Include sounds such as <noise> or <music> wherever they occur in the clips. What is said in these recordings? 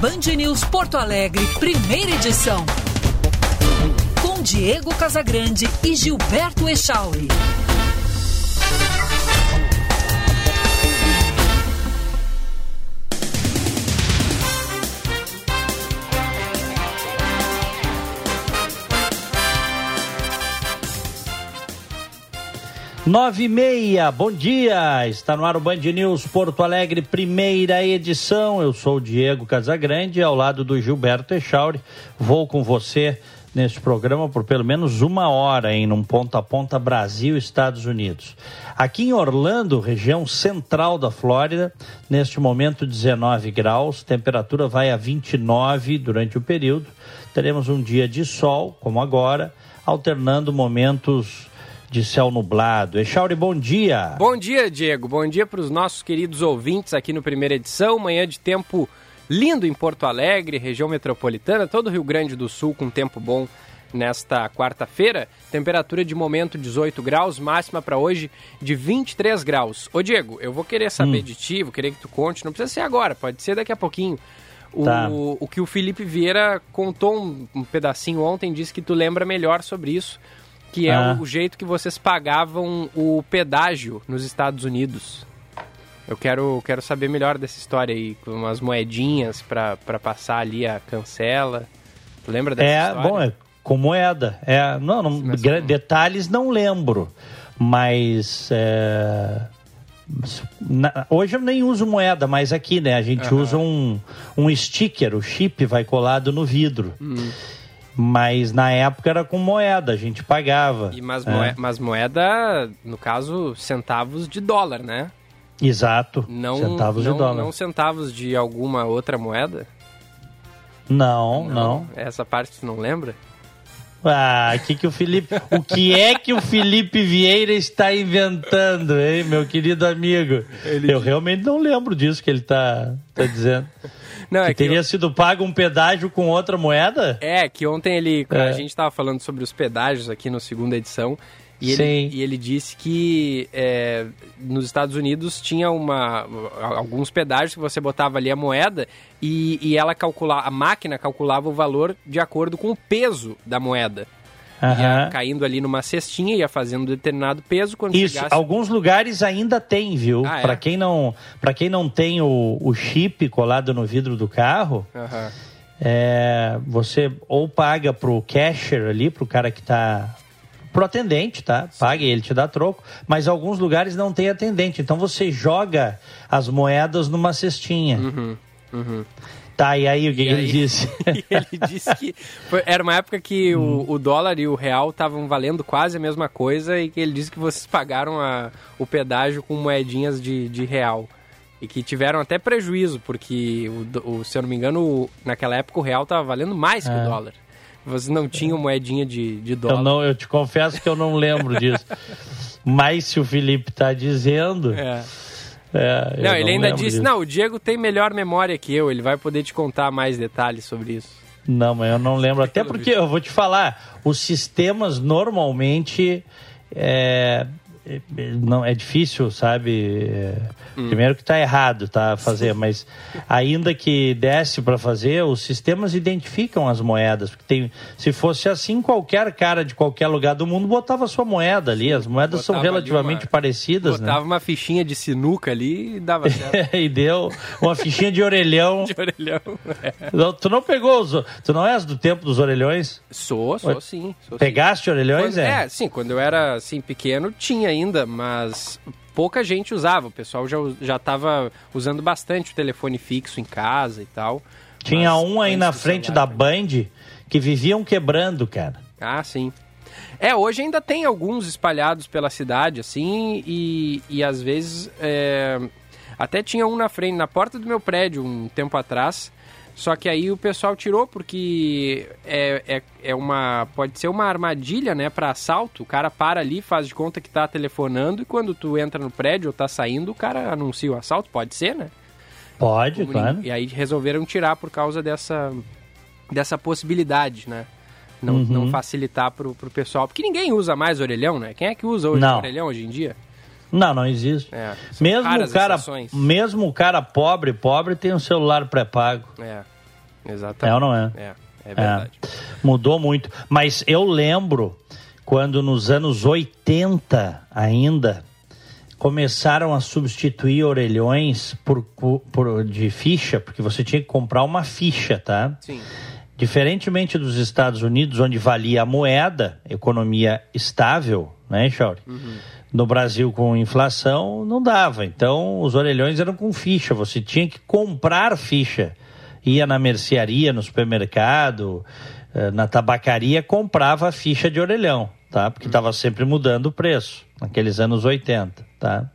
Band News Porto Alegre, primeira edição. Com Diego Casagrande e Gilberto Echauri. Nove e meia, bom dia, está no ar o Band News Porto Alegre, primeira edição, eu sou o Diego Casagrande, ao lado do Gilberto Echauri, vou com você neste programa por pelo menos uma hora em um ponta a ponta Brasil Estados Unidos. Aqui em Orlando, região central da Flórida, neste momento 19 graus, temperatura vai a 29 durante o período. Teremos um dia de sol, como agora, alternando momentos de céu nublado. Echauri, bom dia. Bom dia, Diego. Bom dia para os nossos queridos ouvintes aqui no Primeira Edição. Manhã de tempo lindo em Porto Alegre, região metropolitana, todo o Rio Grande do Sul com tempo bom nesta quarta-feira. Temperatura de momento 18 graus, máxima para hoje de 23 graus. Ô Diego, eu vou querer saber hum. de ti, vou querer que tu conte, não precisa ser agora, pode ser daqui a pouquinho. O, tá. o que o Felipe Vieira contou um, um pedacinho ontem, disse que tu lembra melhor sobre isso que é ah. o jeito que vocês pagavam o pedágio nos Estados Unidos. Eu quero, quero saber melhor dessa história aí, com umas moedinhas para passar ali a cancela. Tu lembra dessa é, história? Bom, é com moeda. É, não, não mas, detalhes não lembro, mas é, na, hoje eu nem uso moeda, mas aqui, né, a gente uhum. usa um, um sticker, o chip vai colado no vidro. Uhum. Mas na época era com moeda, a gente pagava. E mas, é. moeda, mas moeda, no caso, centavos de dólar, né? Exato. Não, centavos não, de dólar. Não centavos de alguma outra moeda? Não, não. não. Essa parte tu não lembra? Ah, que que o Felipe, o que é que o Felipe Vieira está inventando, hein, meu querido amigo? Ele... Eu realmente não lembro disso que ele está tá dizendo. Não, que, é que teria eu... sido pago um pedágio com outra moeda? É, que ontem ele. É. A gente estava falando sobre os pedágios aqui na segunda edição. E ele, e ele disse que é, nos Estados Unidos tinha uma, alguns pedágios que você botava ali a moeda e, e ela calculava, a máquina calculava o valor de acordo com o peso da moeda. Uhum. Ia caindo ali numa cestinha, ia fazendo determinado peso. Quando Isso, chegasse... alguns lugares ainda tem, viu? Ah, é? Para quem, não, quem não tem o, o chip colado no vidro do carro, uhum. é, você ou paga pro cashier ali, pro cara que tá pro atendente, tá? Paga e ele te dá troco. Mas alguns lugares não tem atendente. Então você joga as moedas numa cestinha. Uhum, uhum. Tá, e aí o que, que ele disse? <laughs> ele disse que foi, era uma época que o, hum. o dólar e o real estavam valendo quase a mesma coisa e que ele disse que vocês pagaram a, o pedágio com moedinhas de, de real. E que tiveram até prejuízo, porque, o, o, se eu não me engano, naquela época o real estava valendo mais que é. o dólar. Vocês não tinham moedinha de, de dólar. Eu, não, eu te confesso que eu não lembro disso. <laughs> Mas se o Felipe está dizendo... É. É, não, ele não ainda disse: disso. não, o Diego tem melhor memória que eu, ele vai poder te contar mais detalhes sobre isso. Não, mas eu não lembro. Até porque eu vou te falar, os sistemas normalmente é, é, não é difícil, sabe? Hum. Primeiro que está errado, tá fazer, mas ainda que desse para fazer, os sistemas identificam as moedas, porque tem, se fosse assim, qualquer cara de qualquer lugar do mundo botava sua moeda ali. As moedas botava são relativamente uma, parecidas, botava né? Botava uma fichinha de sinuca ali e dava <laughs> certo. e deu uma fichinha de orelhão. <laughs> de orelhão. É. Não, tu não pegou os, tu não és do tempo dos orelhões? Sou, sou sim. Sou, Pegaste sim. orelhões, quando, é? É, sim, quando eu era assim pequeno tinha ainda, mas pouca gente usava. O pessoal já já estava usando bastante o telefone fixo em casa e tal. Tinha um aí na frente celular, da Band que viviam quebrando, cara. Ah, sim. É, hoje ainda tem alguns espalhados pela cidade, assim, e, e às vezes. É... Até tinha um na frente, na porta do meu prédio, um tempo atrás, só que aí o pessoal tirou porque é, é, é uma. Pode ser uma armadilha, né, para assalto. O cara para ali, faz de conta que tá telefonando e quando tu entra no prédio ou tá saindo, o cara anuncia o assalto. Pode ser, né? Pode, Como, claro. E aí resolveram tirar por causa dessa, dessa possibilidade, né? Não, uhum. não facilitar pro, pro pessoal. Porque ninguém usa mais orelhão, né? Quem é que usa hoje orelhão hoje em dia? Não, não existe. É, mesmo o cara, mesmo o cara pobre, pobre tem um celular pré-pago. É. Exatamente. É ou não é? É, é verdade. É. Mudou muito. Mas eu lembro quando nos anos 80 ainda começaram a substituir orelhões por, por, de ficha, porque você tinha que comprar uma ficha, tá? Sim. Diferentemente dos Estados Unidos, onde valia a moeda, economia estável, né, Chauri? Uhum. No Brasil, com inflação, não dava. Então, os orelhões eram com ficha. Você tinha que comprar ficha. Ia na mercearia, no supermercado, eh, na tabacaria, comprava a ficha de orelhão, tá? Porque estava sempre mudando o preço, naqueles anos 80 tá?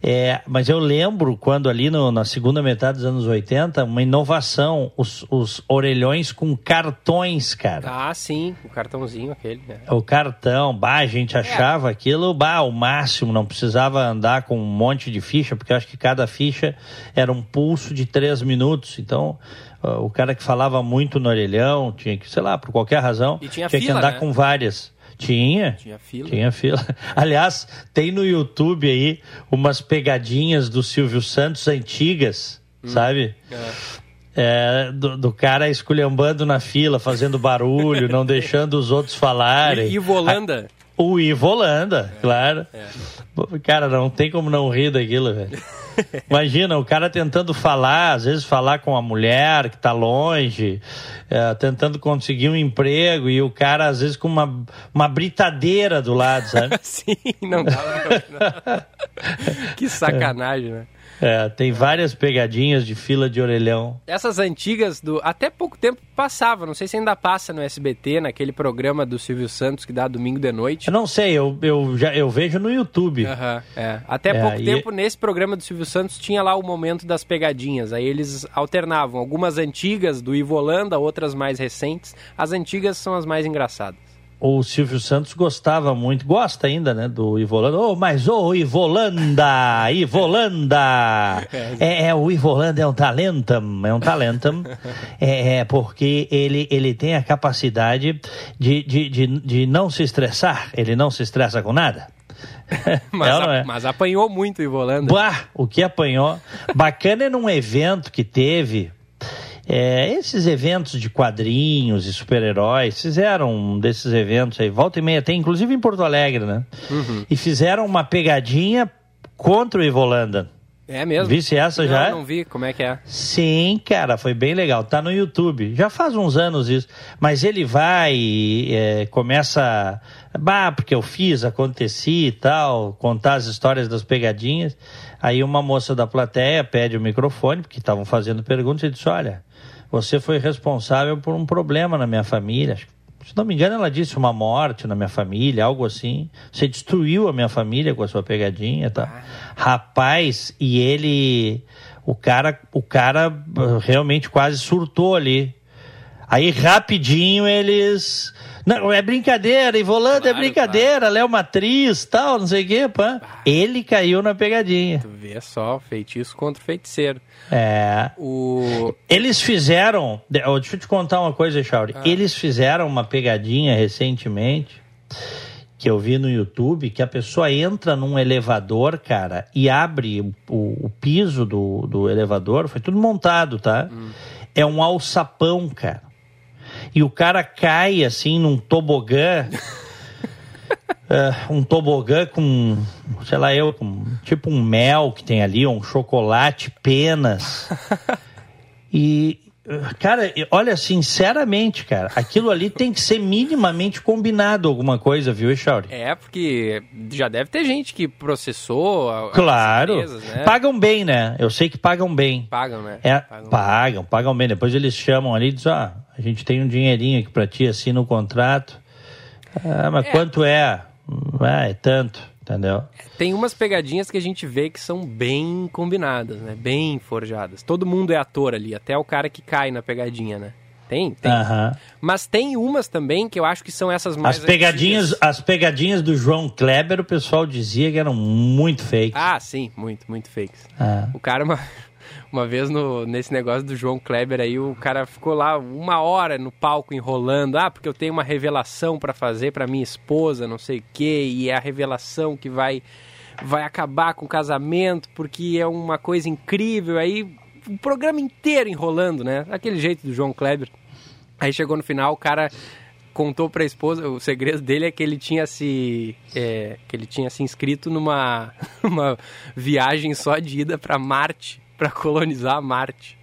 É, mas eu lembro quando ali no, na segunda metade dos anos 80, uma inovação, os, os orelhões com cartões, cara. Ah, sim, o cartãozinho aquele. Né? O cartão, bah, a gente é. achava é. aquilo, bah, o máximo, não precisava andar com um monte de ficha, porque eu acho que cada ficha era um pulso de três minutos, então o cara que falava muito no orelhão tinha que, sei lá, por qualquer razão, tinha, tinha fila, que andar né? com várias. Tinha. Tinha fila. Tinha fila. <laughs> Aliás, tem no YouTube aí umas pegadinhas do Silvio Santos antigas, hum. sabe? É. É, do, do, cara esculhambando na fila, fazendo barulho, não deixando os outros falarem. E Volanda. O Ivo Holanda, é, claro. É. Cara, não tem como não rir daquilo, velho. <laughs> Imagina, o cara tentando falar, às vezes falar com a mulher que está longe, é, tentando conseguir um emprego, e o cara, às vezes, com uma, uma britadeira do lado, sabe? <laughs> Sim, não dá. <laughs> que sacanagem, né? É, tem várias pegadinhas de fila de orelhão. Essas antigas do até pouco tempo passava, não sei se ainda passa no SBT, naquele programa do Silvio Santos que dá domingo de noite. Eu não sei, eu, eu, já, eu vejo no YouTube. Uhum, é. Até é, pouco e... tempo, nesse programa do Silvio Santos, tinha lá o momento das pegadinhas. Aí eles alternavam algumas antigas do Ivo Holanda, outras mais recentes. As antigas são as mais engraçadas o Silvio Santos gostava muito, gosta ainda, né, do Ivolanda. Oh, mas ô oh, Ivolanda, Ivolanda, <laughs> é, é, o Ivolanda é um talentum, é um talentum, <laughs> é, é, porque ele, ele tem a capacidade de, de, de, de não se estressar, ele não se estressa com nada. <laughs> mas, é, é? mas, apanhou muito o Ivolanda. Bah, o que apanhou. Bacana é num evento que teve é, esses eventos de quadrinhos e super-heróis fizeram um desses eventos aí, volta e meia, tem inclusive em Porto Alegre, né? Uhum. E fizeram uma pegadinha contra o Ivolanda. É mesmo? Visse essa não, já? Não vi, como é que é? Sim, cara, foi bem legal. Tá no YouTube. Já faz uns anos isso. Mas ele vai e é, começa. Bah, porque eu fiz, aconteci e tal, contar as histórias das pegadinhas. Aí uma moça da plateia pede o microfone, porque estavam fazendo perguntas, e disse: Olha, você foi responsável por um problema na minha família. Se não me engano, ela disse uma morte na minha família, algo assim. Você destruiu a minha família com a sua pegadinha, tá? Rapaz, e ele, o cara, o cara uh, realmente quase surtou ali. Aí rapidinho eles não, é brincadeira, Ivolanda claro, é brincadeira, claro. ela é uma atriz, tal, não sei o quê, pá. Ele caiu na pegadinha. Tu vê só, feitiço contra feiticeiro. É. O... Eles fizeram. Deixa eu te contar uma coisa, Chauri. Ah. Eles fizeram uma pegadinha recentemente que eu vi no YouTube, que a pessoa entra num elevador, cara, e abre o, o piso do, do elevador, foi tudo montado, tá? Hum. É um alçapão, cara e o cara cai assim num tobogã. uh, <laughs> um tobogã com, sei lá eu, com, tipo um mel que tem ali, um chocolate, penas. E, Cara, olha, sinceramente, cara, aquilo ali tem que ser minimamente combinado alguma coisa, viu, Echauri? É, porque já deve ter gente que processou. Claro. Empresas, né? Pagam bem, né? Eu sei que pagam bem. Pagam, né? É, pagam, pagam, pagam bem. Depois eles chamam ali e dizem, ah, a gente tem um dinheirinho aqui pra ti, assina o contrato. Ah, mas é. quanto é? Ah, é tanto entendeu? Tem umas pegadinhas que a gente vê que são bem combinadas, né? Bem forjadas. Todo mundo é ator ali, até o cara que cai na pegadinha, né? Tem, tem. Mas tem umas também que eu acho que são essas mais as pegadinhas, antigas. as pegadinhas do João Kleber, o pessoal dizia que eram muito fakes. Ah, sim, muito, muito fakes. Ah. O cara uma uma vez no, nesse negócio do João Kleber aí, o cara ficou lá uma hora no palco enrolando. Ah, porque eu tenho uma revelação para fazer para minha esposa, não sei o quê, e é a revelação que vai vai acabar com o casamento, porque é uma coisa incrível. Aí o programa inteiro enrolando, né? Aquele jeito do João Kleber. Aí chegou no final, o cara contou para a esposa, o segredo dele é que ele tinha se é, que ele tinha se inscrito numa <laughs> uma viagem só de ida para Marte, para colonizar Marte.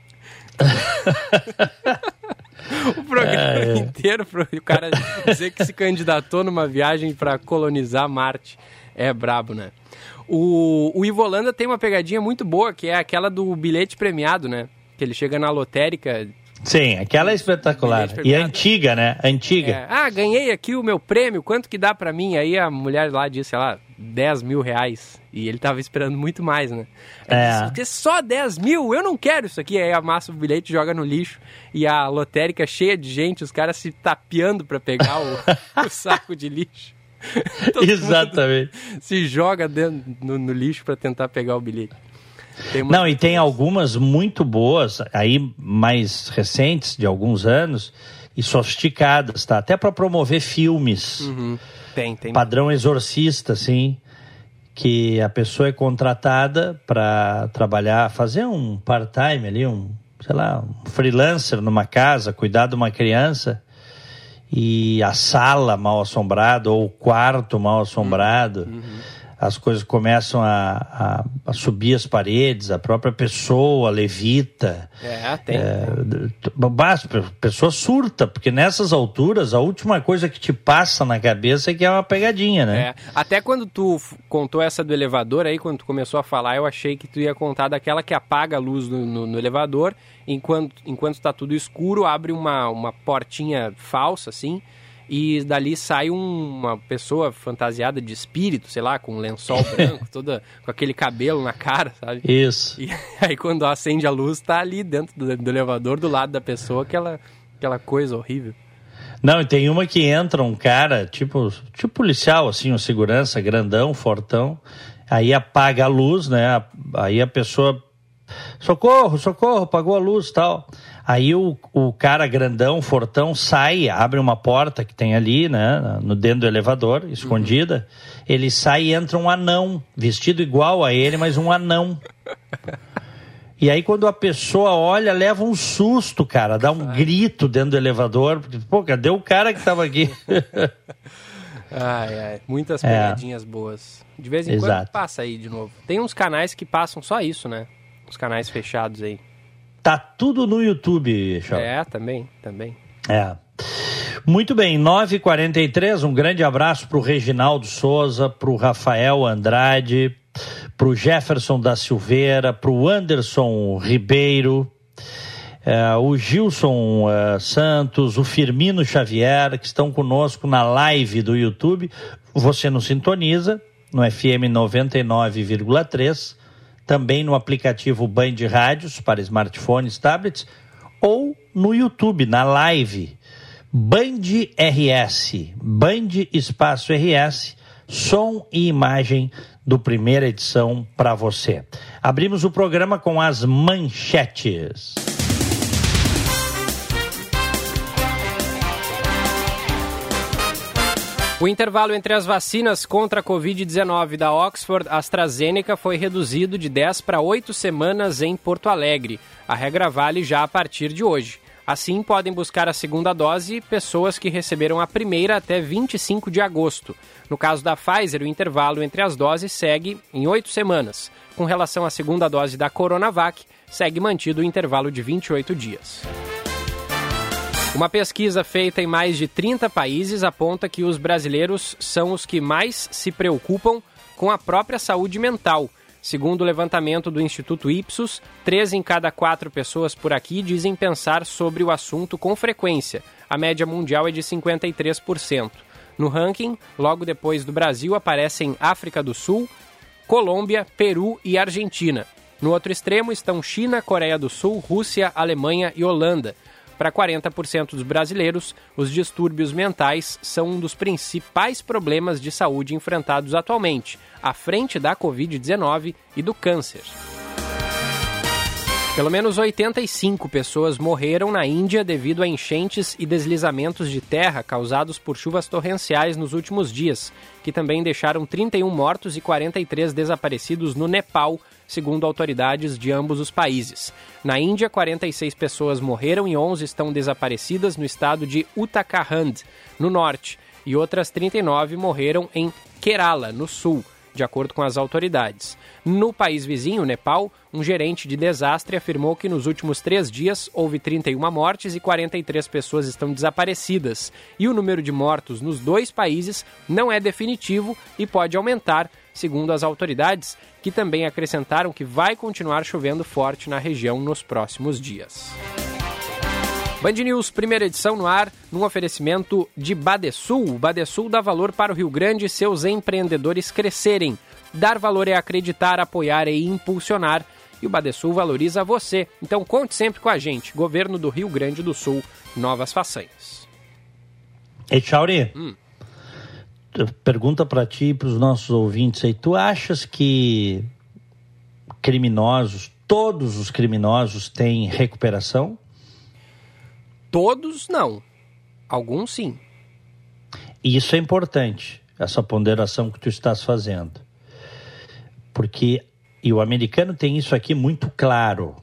<laughs> o programa é, é. inteiro o cara dizer que se candidatou numa viagem para colonizar Marte. É brabo, né? O, o Ivo Holanda tem uma pegadinha muito boa, que é aquela do bilhete premiado, né? Que ele chega na lotérica. Sim, aquela é espetacular. E antiga, né? Antiga. É. Ah, ganhei aqui o meu prêmio, quanto que dá para mim? Aí a mulher lá disse, sei lá, 10 mil reais. E ele tava esperando muito mais, né? é. Disse, só 10 mil? Eu não quero isso aqui. Aí amassa o bilhete, joga no lixo. E a lotérica cheia de gente, os caras se tapeando para pegar o, <laughs> o saco de lixo. <laughs> Exatamente. Se joga dentro, no, no lixo para tentar pegar o bilhete. Não, e tem algumas muito boas, aí mais recentes, de alguns anos, e sofisticadas, tá? Até para promover filmes. Uhum. Tem, tem. Padrão exorcista, assim, que a pessoa é contratada para trabalhar, fazer um part-time ali, um, sei lá, um freelancer numa casa, cuidar de uma criança e a sala mal assombrada ou o quarto mal assombrado. Uhum. As coisas começam a, a, a, subir as paredes, a própria pessoa levita. É, tem. É, a pessoa surta, porque nessas alturas a última coisa que te passa na cabeça é que é uma pegadinha, né? É. Até quando tu contou essa do elevador aí, quando tu começou a falar, eu achei que tu ia contar daquela que apaga a luz no, no, no elevador enquanto enquanto está tudo escuro, abre uma, uma portinha falsa, assim, e dali sai um, uma pessoa fantasiada de espírito, sei lá, com um lençol <laughs> branco, toda com aquele cabelo na cara, sabe? Isso. E <laughs> aí quando acende a luz, tá ali dentro do, do elevador, do lado da pessoa, aquela, aquela coisa horrível. Não, e tem uma que entra um cara, tipo, tipo policial, assim, um segurança, grandão, fortão, aí apaga a luz, né? Aí a pessoa socorro, socorro, apagou a luz tal. Aí o, o cara grandão, fortão, sai, abre uma porta que tem ali, né, no dentro do elevador, escondida. Uhum. Ele sai e entra um anão, vestido igual a ele, mas um anão. E aí, quando a pessoa olha, leva um susto, cara, dá um grito dentro do elevador. Porque, pô, cadê o cara que tava aqui? <laughs> ai, ai, muitas é. pegadinhas é. boas. De vez em Exato. quando passa aí de novo. Tem uns canais que passam só isso, né? Os canais fechados aí. Tá tudo no YouTube, Chau. É, também, também. É. Muito bem, 9h43, um grande abraço para o Reginaldo Souza, para o Rafael Andrade, para o Jefferson da Silveira, para o Anderson Ribeiro, é, o Gilson é, Santos, o Firmino Xavier, que estão conosco na live do YouTube. Você nos sintoniza no FM 99,3 também no aplicativo Band Rádios para smartphones, tablets ou no YouTube, na live Band RS, Band Espaço RS, som e imagem do primeira edição para você. Abrimos o programa com as manchetes. O intervalo entre as vacinas contra a Covid-19 da Oxford AstraZeneca foi reduzido de 10 para 8 semanas em Porto Alegre. A regra vale já a partir de hoje. Assim, podem buscar a segunda dose pessoas que receberam a primeira até 25 de agosto. No caso da Pfizer, o intervalo entre as doses segue em oito semanas. Com relação à segunda dose da Coronavac, segue mantido o intervalo de 28 dias. Uma pesquisa feita em mais de 30 países aponta que os brasileiros são os que mais se preocupam com a própria saúde mental. Segundo o levantamento do Instituto Ipsos, três em cada quatro pessoas por aqui dizem pensar sobre o assunto com frequência. A média mundial é de 53%. No ranking, logo depois do Brasil, aparecem África do Sul, Colômbia, Peru e Argentina. No outro extremo estão China, Coreia do Sul, Rússia, Alemanha e Holanda. Para 40% dos brasileiros, os distúrbios mentais são um dos principais problemas de saúde enfrentados atualmente, à frente da Covid-19 e do câncer. Pelo menos 85 pessoas morreram na Índia devido a enchentes e deslizamentos de terra causados por chuvas torrenciais nos últimos dias, que também deixaram 31 mortos e 43 desaparecidos no Nepal, segundo autoridades de ambos os países. Na Índia, 46 pessoas morreram e 11 estão desaparecidas no estado de Uttarakhand, no norte, e outras 39 morreram em Kerala, no sul de acordo com as autoridades. No país vizinho, Nepal, um gerente de desastre afirmou que nos últimos três dias houve 31 mortes e 43 pessoas estão desaparecidas. E o número de mortos nos dois países não é definitivo e pode aumentar, segundo as autoridades, que também acrescentaram que vai continuar chovendo forte na região nos próximos dias. Band News, primeira edição no ar, num oferecimento de Badesul. O Badesul dá valor para o Rio Grande e seus empreendedores crescerem. Dar valor é acreditar, apoiar e impulsionar. E o Badesul valoriza você. Então conte sempre com a gente. Governo do Rio Grande do Sul, novas façanhas. Ei, Chauri, hum. pergunta para ti e para os nossos ouvintes aí. Tu achas que criminosos, todos os criminosos têm recuperação? Todos não. Alguns sim. E isso é importante, essa ponderação que tu estás fazendo. Porque, e o americano tem isso aqui muito claro.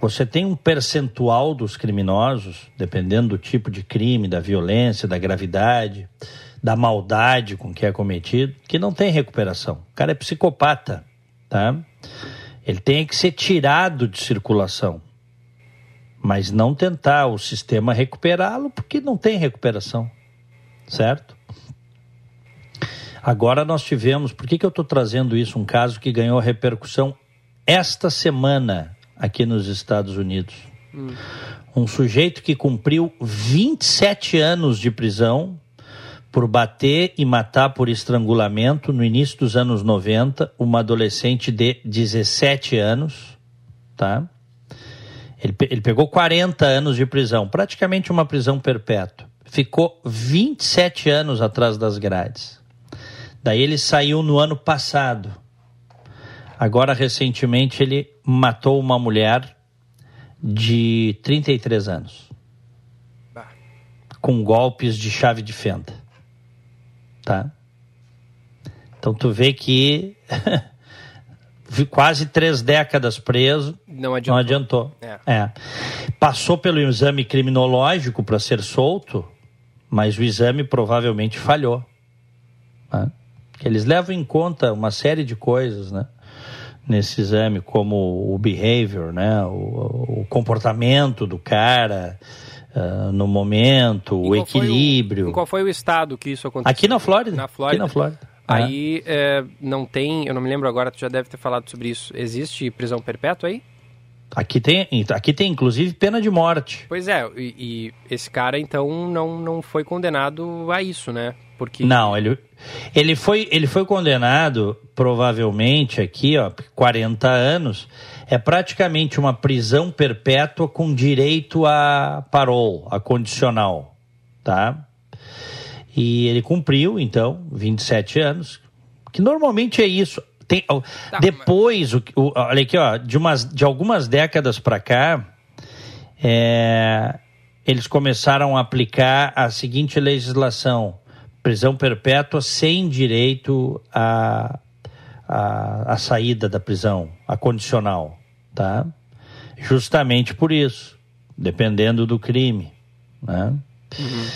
Você tem um percentual dos criminosos, dependendo do tipo de crime, da violência, da gravidade, da maldade com que é cometido, que não tem recuperação. O cara é psicopata, tá? Ele tem que ser tirado de circulação mas não tentar o sistema recuperá-lo, porque não tem recuperação, certo? Agora nós tivemos, por que, que eu estou trazendo isso? Um caso que ganhou repercussão esta semana aqui nos Estados Unidos. Hum. Um sujeito que cumpriu 27 anos de prisão por bater e matar por estrangulamento no início dos anos 90 uma adolescente de 17 anos, tá? Ele, ele pegou 40 anos de prisão, praticamente uma prisão perpétua. Ficou 27 anos atrás das grades. Daí ele saiu no ano passado. Agora, recentemente, ele matou uma mulher de 33 anos. Com golpes de chave de fenda. Tá? Então tu vê que <laughs> quase três décadas preso. Não adiantou. Não adiantou. É. é. Passou pelo exame criminológico para ser solto, mas o exame provavelmente falhou. Né? Eles levam em conta uma série de coisas, né? Nesse exame, como o behavior, né? O, o comportamento do cara, Uh, no momento, o equilíbrio. O, qual foi o estado que isso aconteceu? Aqui na Flórida. Na Flórida. Aqui na Flórida. Aí é, não tem, eu não me lembro agora, tu já deve ter falado sobre isso. Existe prisão perpétua aí? Aqui tem, aqui tem inclusive pena de morte. Pois é, e, e, esse cara então não, não foi condenado a isso, né? Porque Não, ele, ele foi ele foi condenado provavelmente aqui, ó, 40 anos. É praticamente uma prisão perpétua com direito a parole, a condicional, tá? E ele cumpriu, então, 27 anos, que normalmente é isso. Tem, tá, depois, mas... o, o, olha aqui, ó, de, umas, de algumas décadas para cá, é, eles começaram a aplicar a seguinte legislação: prisão perpétua sem direito à a, a, a, saída da prisão, a condicional, tá? Justamente por isso, dependendo do crime, né? Uhum.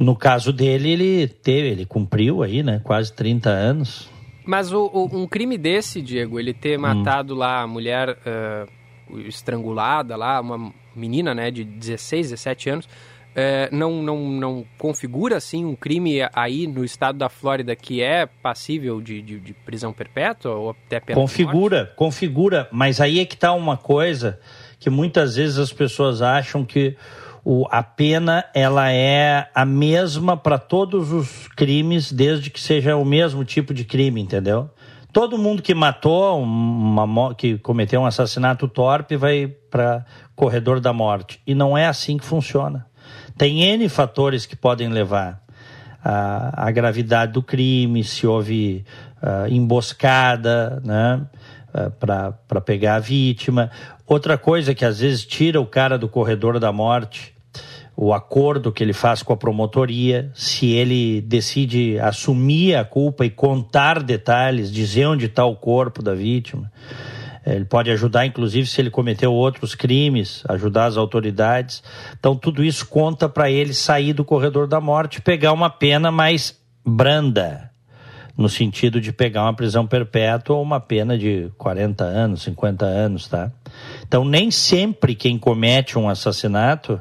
No caso dele, ele teve, ele cumpriu aí, né? Quase 30 anos. Mas o, o, um crime desse, Diego, ele ter hum. matado lá a mulher uh, estrangulada lá, uma menina, né, de 16, 17 anos, uh, não, não, não configura, assim, um crime aí no estado da Flórida que é passível de, de, de prisão perpétua ou até pena Configura, configura, mas aí é que tá uma coisa que muitas vezes as pessoas acham que o, a pena ela é a mesma para todos os crimes, desde que seja o mesmo tipo de crime, entendeu? Todo mundo que matou, uma, que cometeu um assassinato torpe, vai para corredor da morte. E não é assim que funciona. Tem N fatores que podem levar a, a gravidade do crime, se houve uh, emboscada, né? Uh, para pegar a vítima. Outra coisa que às vezes tira o cara do corredor da morte, o acordo que ele faz com a promotoria, se ele decide assumir a culpa e contar detalhes, dizer onde está o corpo da vítima. Ele pode ajudar, inclusive, se ele cometeu outros crimes, ajudar as autoridades. Então, tudo isso conta para ele sair do corredor da morte pegar uma pena mais branda, no sentido de pegar uma prisão perpétua ou uma pena de 40 anos, 50 anos, tá? Então, nem sempre quem comete um assassinato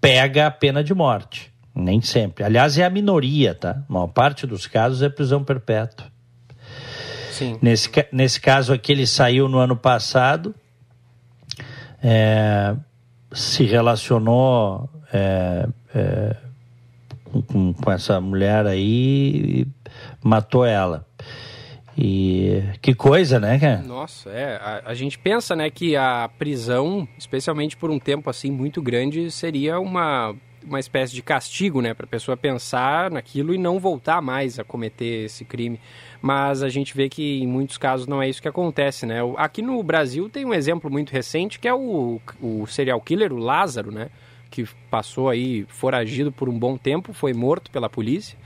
pega a pena de morte. Nem sempre. Aliás, é a minoria, tá? A maior parte dos casos é prisão perpétua. Sim. Nesse, nesse caso aqui, ele saiu no ano passado, é, se relacionou é, é, com, com, essa mulher aí matou ela. E que coisa, né, cara? Nossa, é. A, a, gente pensa, né, que a prisão, especialmente por um tempo assim muito grande, seria uma, uma espécie de castigo, né, para a pessoa pensar naquilo e não voltar mais a cometer esse crime mas a gente vê que em muitos casos não é isso que acontece, né? Aqui no Brasil tem um exemplo muito recente que é o, o serial killer, o Lázaro, né? Que passou aí foragido por um bom tempo, foi morto pela polícia,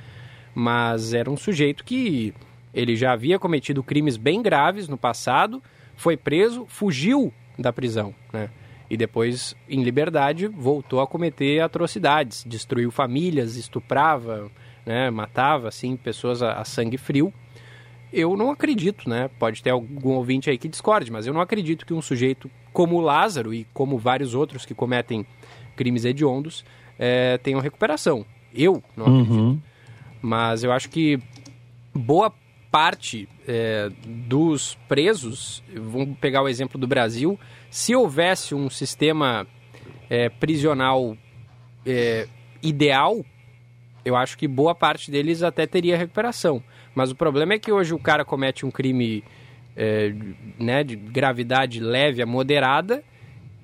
mas era um sujeito que ele já havia cometido crimes bem graves no passado, foi preso, fugiu da prisão, né? E depois, em liberdade, voltou a cometer atrocidades, destruiu famílias, estuprava, né? matava, assim, pessoas a, a sangue frio eu não acredito, né? Pode ter algum ouvinte aí que discorde, mas eu não acredito que um sujeito como o Lázaro e como vários outros que cometem crimes hediondos é, tenham recuperação. Eu não uhum. Mas eu acho que boa parte é, dos presos, vamos pegar o exemplo do Brasil, se houvesse um sistema é, prisional é, ideal, eu acho que boa parte deles até teria recuperação. Mas o problema é que hoje o cara comete um crime é, né, de gravidade leve a moderada,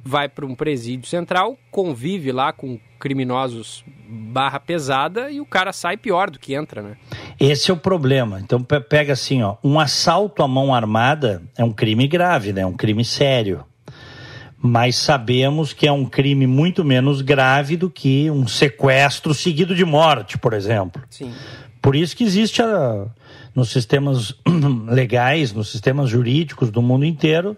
vai para um presídio central, convive lá com criminosos barra pesada e o cara sai pior do que entra, né? Esse é o problema. Então pega assim, ó, um assalto à mão armada é um crime grave, né? É um crime sério. Mas sabemos que é um crime muito menos grave do que um sequestro seguido de morte, por exemplo. Sim. Por isso que existe a, nos sistemas <clears throat> legais, nos sistemas jurídicos do mundo inteiro,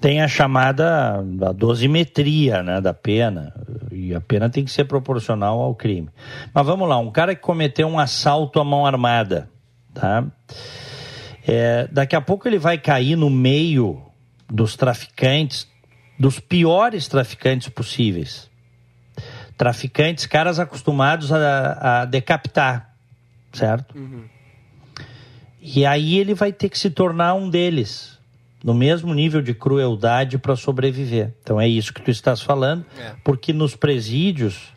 tem a chamada a dosimetria né, da pena. E a pena tem que ser proporcional ao crime. Mas vamos lá, um cara que cometeu um assalto à mão armada, tá? É, daqui a pouco ele vai cair no meio dos traficantes, dos piores traficantes possíveis. Traficantes, caras acostumados a, a decapitar certo? Uhum. E aí ele vai ter que se tornar um deles, no mesmo nível de crueldade para sobreviver. Então é isso que tu estás falando, é. porque nos presídios,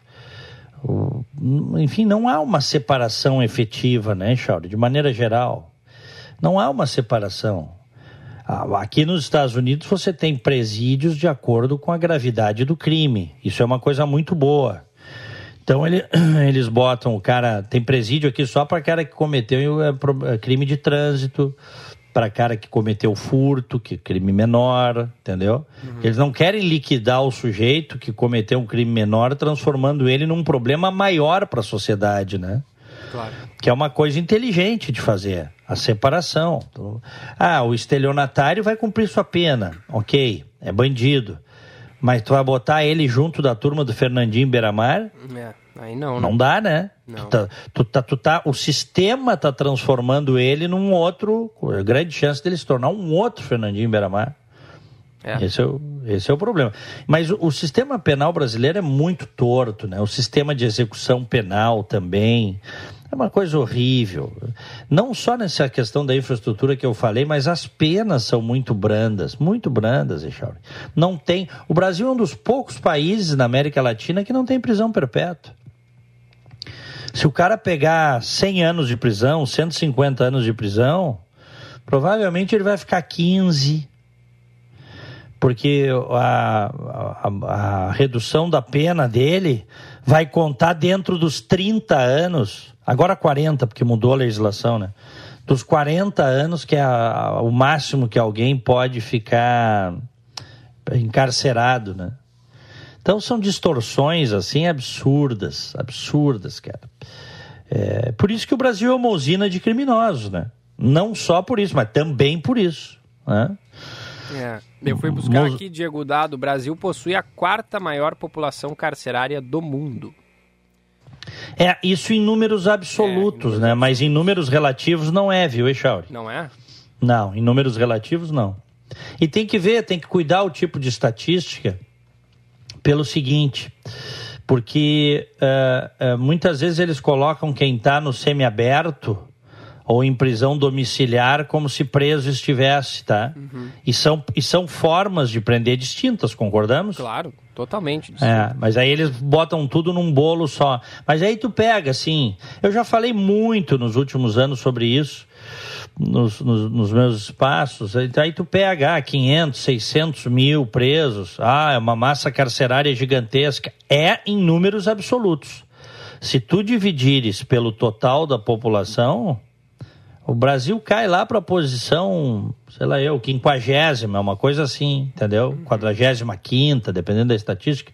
enfim, não há uma separação efetiva, né, Chauri? De maneira geral, não há uma separação. Aqui nos Estados Unidos você tem presídios de acordo com a gravidade do crime. Isso é uma coisa muito boa. Então ele, <clears throat> eles botam o cara. Tem presídio aqui só para cara que cometeu é, é, crime de trânsito, para cara que cometeu furto, que é crime menor, entendeu? Uhum. Eles não querem liquidar o sujeito que cometeu um crime menor, transformando ele num problema maior para a sociedade, né? Claro. Que é uma coisa inteligente de fazer, a separação. Então, ah, o estelionatário vai cumprir sua pena, ok, é bandido. Mas tu vai botar ele junto da turma do Fernandinho Beiramar? É, aí não. Não né? dá, né? Não. Tu tá, tu tá, tu tá, o sistema tá transformando ele num outro. Grande chance dele se tornar um outro Fernandinho Beiramar. É. Esse, é o, esse é o problema. Mas o, o, sistema penal brasileiro é muito torto, né? O sistema de execução penal também. É uma coisa horrível. Não só nessa questão da infraestrutura que eu falei, mas as penas são muito brandas, muito brandas, Echauri. Não tem. O Brasil é um dos poucos países na América Latina que não tem prisão perpétua. Se o cara pegar 100 anos de prisão, 150 anos de prisão, provavelmente ele vai ficar 15, porque a, a, a, redução da pena dele vai contar dentro dos 30 anos Agora 40, porque mudou a legislação, né? Dos 40 anos, que é a, o máximo que alguém pode ficar encarcerado, né? Então são distorções assim absurdas, absurdas, cara. É, por isso que o Brasil é uma usina de criminosos, né? Não só por isso, mas também por isso. Né? É, eu fui buscar aqui, Diego Dado, o Brasil possui a quarta maior população carcerária do mundo. É, isso em números absolutos, é, em né? Mas em números relativos não é, viu, Echauri? Não é? Não, em números relativos não. E tem que ver, tem que cuidar o tipo de estatística pelo seguinte, porque uh, uh, muitas vezes eles colocam quem está no semiaberto ou em prisão domiciliar como se preso estivesse, tá? Uhum. E, são, e são formas de prender distintas, concordamos? Claro, totalmente. É, mas aí eles botam tudo num bolo só. Mas aí tu pega, assim, eu já falei muito nos últimos anos sobre isso, nos, nos, nos meus espaços, aí tu pega ah, 500, 600 mil presos, ah, é uma massa carcerária gigantesca, é em números absolutos. Se tu dividires pelo total da população, o Brasil cai lá para a posição, sei lá eu, quinquagésima, uma coisa assim, entendeu? Quadragésima quinta, dependendo da estatística.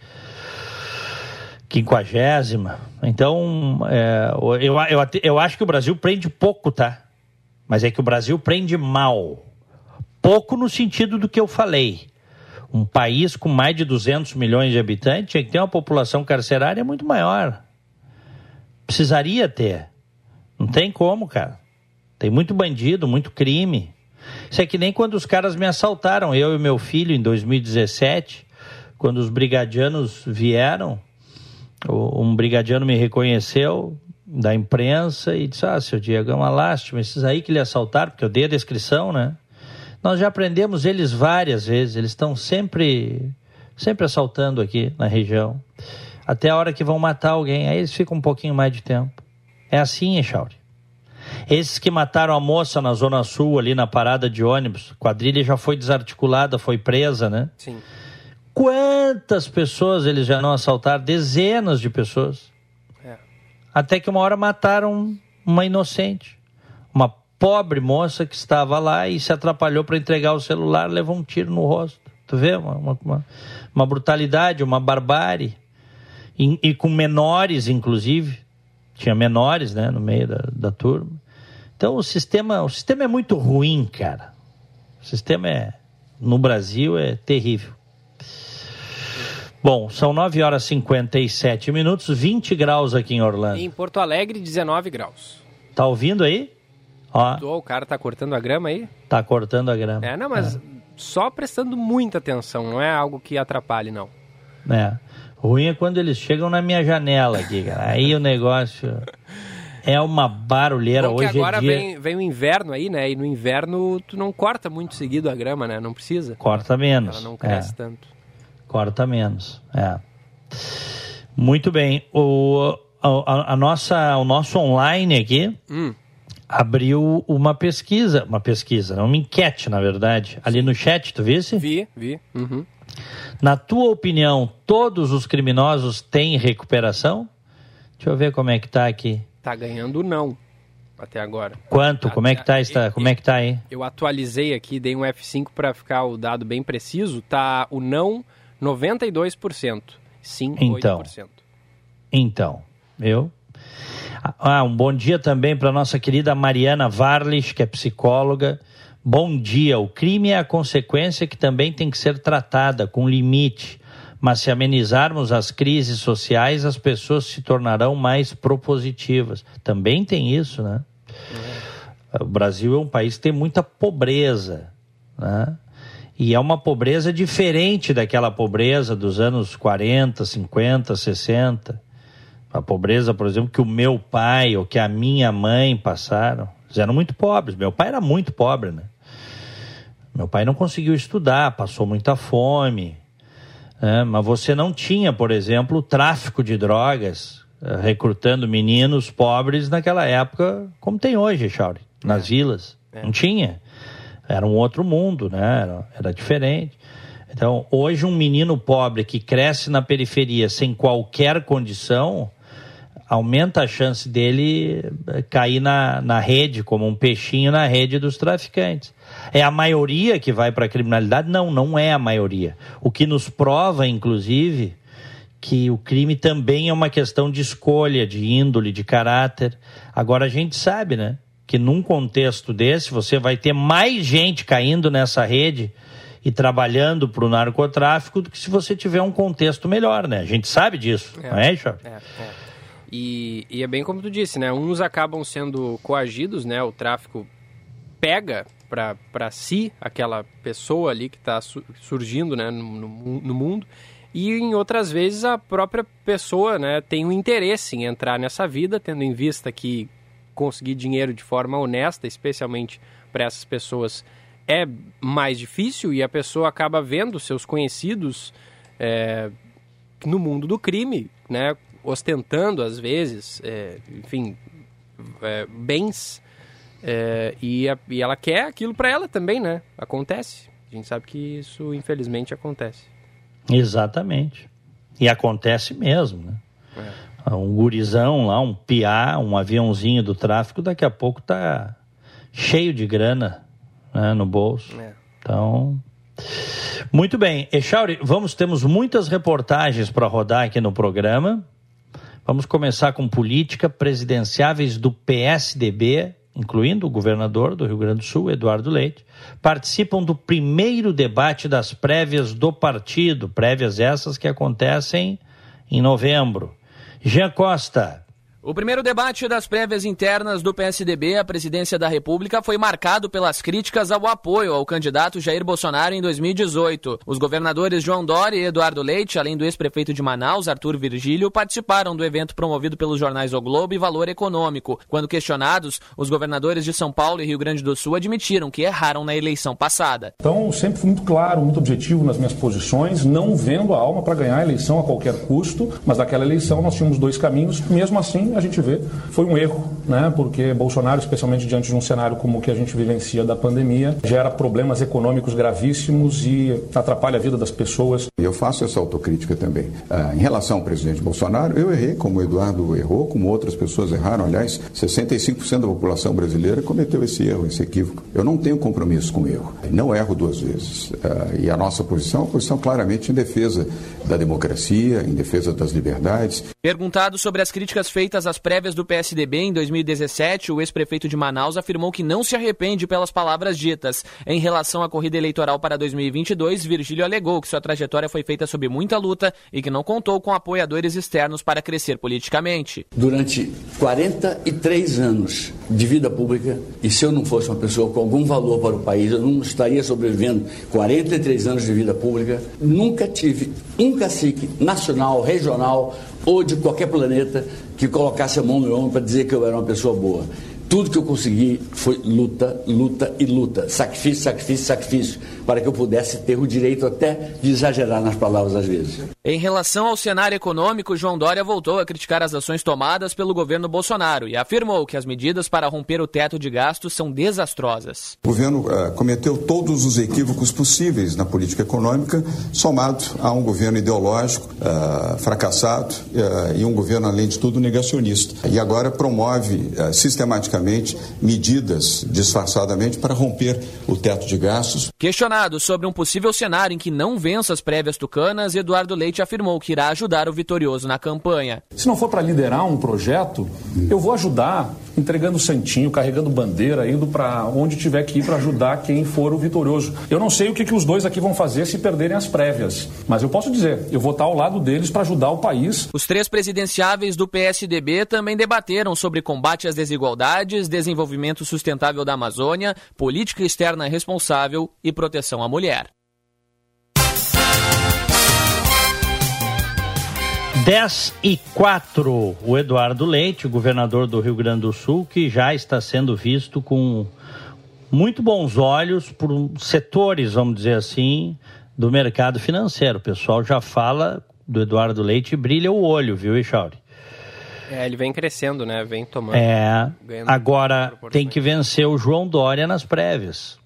Quinquagésima. Então, é, eu, eu, eu acho que o Brasil prende pouco, tá? Mas é que o Brasil prende mal. Pouco no sentido do que eu falei. Um país com mais de 200 milhões de habitantes tinha que ter uma população carcerária muito maior. Precisaria ter. Não tem como, cara. Tem muito bandido, muito crime. Isso é que nem quando os caras me assaltaram, eu e meu filho, em 2017, quando os brigadianos vieram, um brigadiano me reconheceu da imprensa e disse: Ah, seu Diego, é uma lástima, esses aí que lhe assaltaram, porque eu dei a descrição, né? Nós já aprendemos eles várias vezes, eles estão sempre, sempre assaltando aqui na região, até a hora que vão matar alguém, aí eles ficam um pouquinho mais de tempo. É assim, Echauri. Esses que mataram a moça na Zona Sul, ali na parada de ônibus, a quadrilha já foi desarticulada, foi presa, né? Sim. Quantas pessoas eles já não assaltaram? Dezenas de pessoas. É. Até que uma hora mataram uma inocente. Uma pobre moça que estava lá e se atrapalhou para entregar o celular, levou um tiro no rosto. Tu vê? Uma, uma, uma brutalidade, uma barbárie. E, e, com menores, inclusive. Tinha menores, né, no meio da, da turma. Então o sistema, o sistema é muito ruim, cara. O sistema é no Brasil é terrível. Bom, são 9 horas e 57 minutos, 20 graus aqui em Orlando. em Porto Alegre, 19 graus. Tá ouvindo aí? Ó. Tô, o cara tá cortando a grama aí? Tá cortando a grama. É, não, mas é. só prestando muita atenção, não é algo que atrapalhe, não. É. Ruim é quando eles chegam na minha janela aqui, cara. Aí o negócio. É uma barulheira Bom, hoje. agora é dia... vem, vem o inverno aí, né? E no inverno tu não corta muito seguido a grama, né? Não precisa. Corta menos. Ela não cresce é. tanto. Corta menos, é. Muito bem. O, a, a nossa, o nosso online aqui hum. abriu uma pesquisa, uma pesquisa, uma enquete, na verdade, ali no chat, tu visse? Vi, vi. Uhum. Na tua opinião, todos os criminosos têm recuperação? Deixa eu ver como é que tá aqui. Tá ganhando não até agora. Quanto? Como é que tá, está, como é que tá aí? Eu atualizei aqui, dei um F5 para ficar o dado bem preciso, tá o não 92%, sim então, 8%. Então, eu ah, um bom dia também para nossa querida Mariana Varlich, que é psicóloga. Bom dia. O crime é a consequência que também tem que ser tratada com limite mas se amenizarmos as crises sociais, as pessoas se tornarão mais propositivas. Também tem isso, né? É. O Brasil é um país que tem muita pobreza, né? E é uma pobreza diferente daquela pobreza dos anos 40, 50, 60. A pobreza, por exemplo, que o meu pai ou que a minha mãe passaram. Eles eram muito pobres. Meu pai era muito pobre, né? Meu pai não conseguiu estudar, passou muita fome, é, mas você não tinha, por exemplo, tráfico de drogas, uh, recrutando meninos pobres naquela época, como tem hoje, Chauri, nas é. vilas. É. Não tinha. Era um outro mundo, né? Era, era diferente. Então, hoje, um menino pobre que cresce na periferia sem qualquer condição, aumenta a chance dele eh, cair na, na rede, como um peixinho na rede dos traficantes. É a maioria que vai para a criminalidade? Não, não é a maioria. O que nos prova, inclusive, que o crime também é uma questão de escolha, de índole, de caráter. Agora a gente sabe, né? Que num contexto desse você vai ter mais gente caindo nessa rede e trabalhando para o narcotráfico do que se você tiver um contexto melhor, né? A gente sabe disso, é, não é, Chave? É, é. E, e é bem como tu disse, né? Uns acabam sendo coagidos, né? O tráfico pega para si aquela pessoa ali que está surgindo né, no, no, no mundo e em outras vezes a própria pessoa né, tem um interesse em entrar nessa vida, tendo em vista que conseguir dinheiro de forma honesta, especialmente para essas pessoas, é mais difícil e a pessoa acaba vendo seus conhecidos é, no mundo do crime, né, ostentando às vezes, é, enfim, é, bens é, e, a, e ela quer aquilo para ela também, né? Acontece. A gente sabe que isso infelizmente acontece. Exatamente. E acontece mesmo, né? É. Um gurizão lá, um piá, um aviãozinho do tráfico, daqui a pouco tá cheio de grana né, no bolso. É. Então, muito bem. Echauri, vamos, temos muitas reportagens para rodar aqui no programa. Vamos começar com política presidenciáveis do PSDB incluindo o governador do Rio Grande do Sul, Eduardo Leite, participam do primeiro debate das prévias do partido, prévias essas que acontecem em novembro. Jean Costa, o primeiro debate das prévias internas do PSDB à presidência da República foi marcado pelas críticas ao apoio ao candidato Jair Bolsonaro em 2018. Os governadores João Dória e Eduardo Leite, além do ex-prefeito de Manaus, Arthur Virgílio, participaram do evento promovido pelos jornais O Globo e Valor Econômico. Quando questionados, os governadores de São Paulo e Rio Grande do Sul admitiram que erraram na eleição passada. Então, sempre fui muito claro, muito objetivo nas minhas posições, não vendo a alma para ganhar a eleição a qualquer custo, mas naquela eleição nós tínhamos dois caminhos, mesmo assim a gente vê, foi um erro, né? Porque Bolsonaro, especialmente diante de um cenário como o que a gente vivencia da pandemia, gera problemas econômicos gravíssimos e atrapalha a vida das pessoas. Eu faço essa autocrítica também. Ah, em relação ao presidente Bolsonaro, eu errei, como o Eduardo errou, como outras pessoas erraram. Aliás, 65% da população brasileira cometeu esse erro, esse equívoco. Eu não tenho compromisso com o erro. Não erro duas vezes. Ah, e a nossa posição é uma posição claramente em defesa da democracia, em defesa das liberdades. Perguntado sobre as críticas feitas às prévias do PSDB em 2017, o ex-prefeito de Manaus afirmou que não se arrepende pelas palavras ditas. Em relação à corrida eleitoral para 2022, Virgílio alegou que sua trajetória foi feita sob muita luta e que não contou com apoiadores externos para crescer politicamente. Durante 43 anos de vida pública, e se eu não fosse uma pessoa com algum valor para o país, eu não estaria sobrevivendo 43 anos de vida pública, nunca tive um cacique nacional, regional ou de qualquer planeta que colocasse a mão no ombro para dizer que eu era uma pessoa boa. Tudo que eu consegui foi luta, luta e luta. Sacrifício, sacrifício, sacrifício. Para que eu pudesse ter o direito até de exagerar nas palavras às vezes. Em relação ao cenário econômico, João Dória voltou a criticar as ações tomadas pelo governo Bolsonaro e afirmou que as medidas para romper o teto de gastos são desastrosas. O governo uh, cometeu todos os equívocos possíveis na política econômica, somado a um governo ideológico uh, fracassado uh, e um governo, além de tudo, negacionista. E agora promove sistematicamente medidas disfarçadamente para romper o teto de gastos. Questionado sobre um possível cenário em que não vença as prévias tucanas, Eduardo Leite afirmou que irá ajudar o vitorioso na campanha. Se não for para liderar um projeto, eu vou ajudar entregando santinho, carregando bandeira, indo para onde tiver que ir para ajudar quem for o vitorioso. Eu não sei o que, que os dois aqui vão fazer se perderem as prévias, mas eu posso dizer, eu vou estar ao lado deles para ajudar o país. Os três presidenciáveis do PSDB também debateram sobre combate às desigualdades, desenvolvimento sustentável da Amazônia, política externa responsável e proteção à mulher. 10 e 4, o Eduardo Leite, o governador do Rio Grande do Sul, que já está sendo visto com muito bons olhos por setores, vamos dizer assim, do mercado financeiro. O pessoal já fala do Eduardo Leite e brilha o olho, viu, Echauri? É, ele vem crescendo, né? Vem tomando. É. Agora tem que vencer o João Dória nas prévias.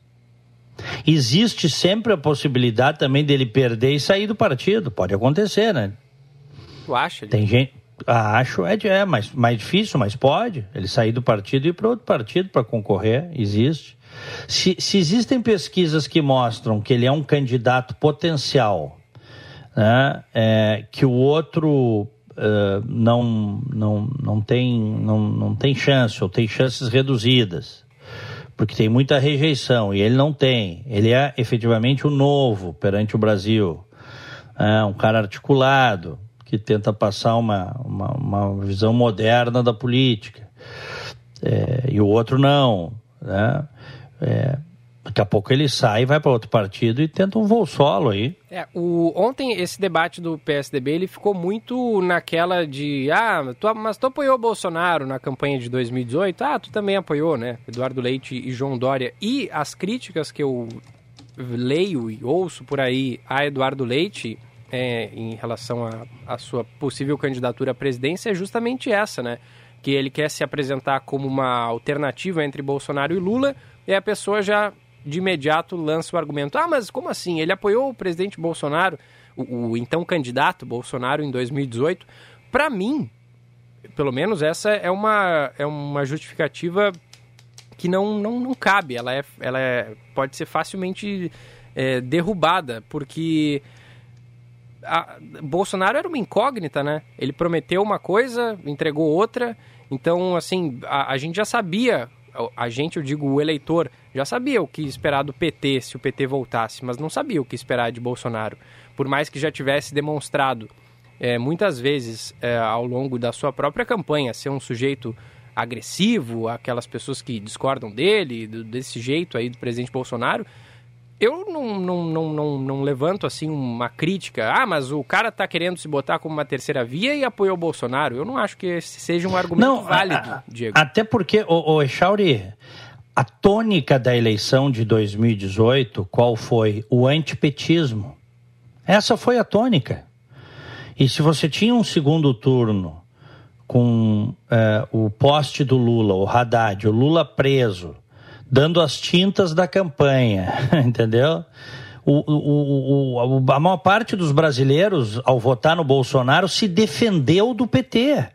Existe sempre a possibilidade também dele perder e sair do partido. Pode acontecer, né? Tu acha? Tem gente. Ah, acho é, é mais, mais difícil, mas pode. Ele sair do partido e ir para outro partido para concorrer. Existe. Se, se existem pesquisas que mostram que ele é um candidato potencial né, é, que o outro uh, não, não, não, tem, não, não tem chance, ou tem chances reduzidas, porque tem muita rejeição, e ele não tem. Ele é efetivamente o novo perante o Brasil. É um cara articulado, que tenta passar uma, uma, uma visão moderna da política. É, e o outro não. Né? É, Daqui a pouco ele sai, vai para outro partido e tenta um voo solo aí. É, o, ontem esse debate do PSDB ele ficou muito naquela de ah, tu, mas tu apoiou o Bolsonaro na campanha de 2018? Ah, tu também apoiou, né? Eduardo Leite e João Dória. E as críticas que eu leio e ouço por aí a Eduardo Leite é, em relação à sua possível candidatura à presidência é justamente essa, né? Que ele quer se apresentar como uma alternativa entre Bolsonaro e Lula, e a pessoa já de imediato lança o argumento: ah, mas como assim? Ele apoiou o presidente Bolsonaro, o, o então candidato Bolsonaro em 2018. Para mim, pelo menos essa é uma, é uma justificativa que não, não, não cabe. Ela, é, ela é, pode ser facilmente é, derrubada, porque a, Bolsonaro era uma incógnita, né? Ele prometeu uma coisa, entregou outra. Então, assim, a, a gente já sabia a gente, eu digo o eleitor, já sabia o que esperar do PT se o PT voltasse, mas não sabia o que esperar de Bolsonaro. Por mais que já tivesse demonstrado é, muitas vezes é, ao longo da sua própria campanha ser um sujeito agressivo, aquelas pessoas que discordam dele, desse jeito aí do presidente Bolsonaro, eu não, não, não, não, não levanto assim uma crítica. Ah, mas o cara tá querendo se botar como uma terceira via e apoiou o Bolsonaro. Eu não acho que esse seja um argumento não, válido, a, Diego. Até porque, o, o Echauri, a tônica da eleição de 2018, qual foi? O antipetismo. Essa foi a tônica. E se você tinha um segundo turno com é, o poste do Lula, o Haddad, o Lula preso dando as tintas da campanha, <laughs> entendeu? O, o, o, a maior parte dos brasileiros, ao votar no Bolsonaro, se defendeu do PT.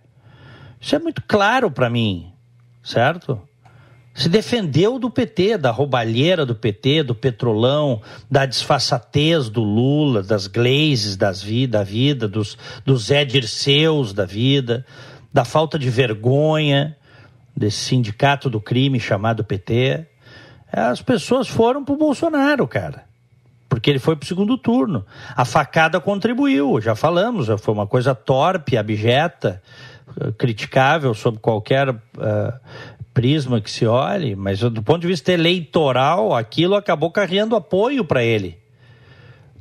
Isso é muito claro para mim, certo? Se defendeu do PT, da roubalheira do PT, do petrolão, da disfarçatez do Lula, das glazes das vi, da vida, dos, dos Zé da vida, da falta de vergonha, desse sindicato do crime chamado PT, as pessoas foram pro Bolsonaro, cara. Porque ele foi pro segundo turno. A facada contribuiu, já falamos, foi uma coisa torpe, abjeta, criticável sob qualquer uh, prisma que se olhe, mas do ponto de vista eleitoral, aquilo acabou carregando apoio para ele.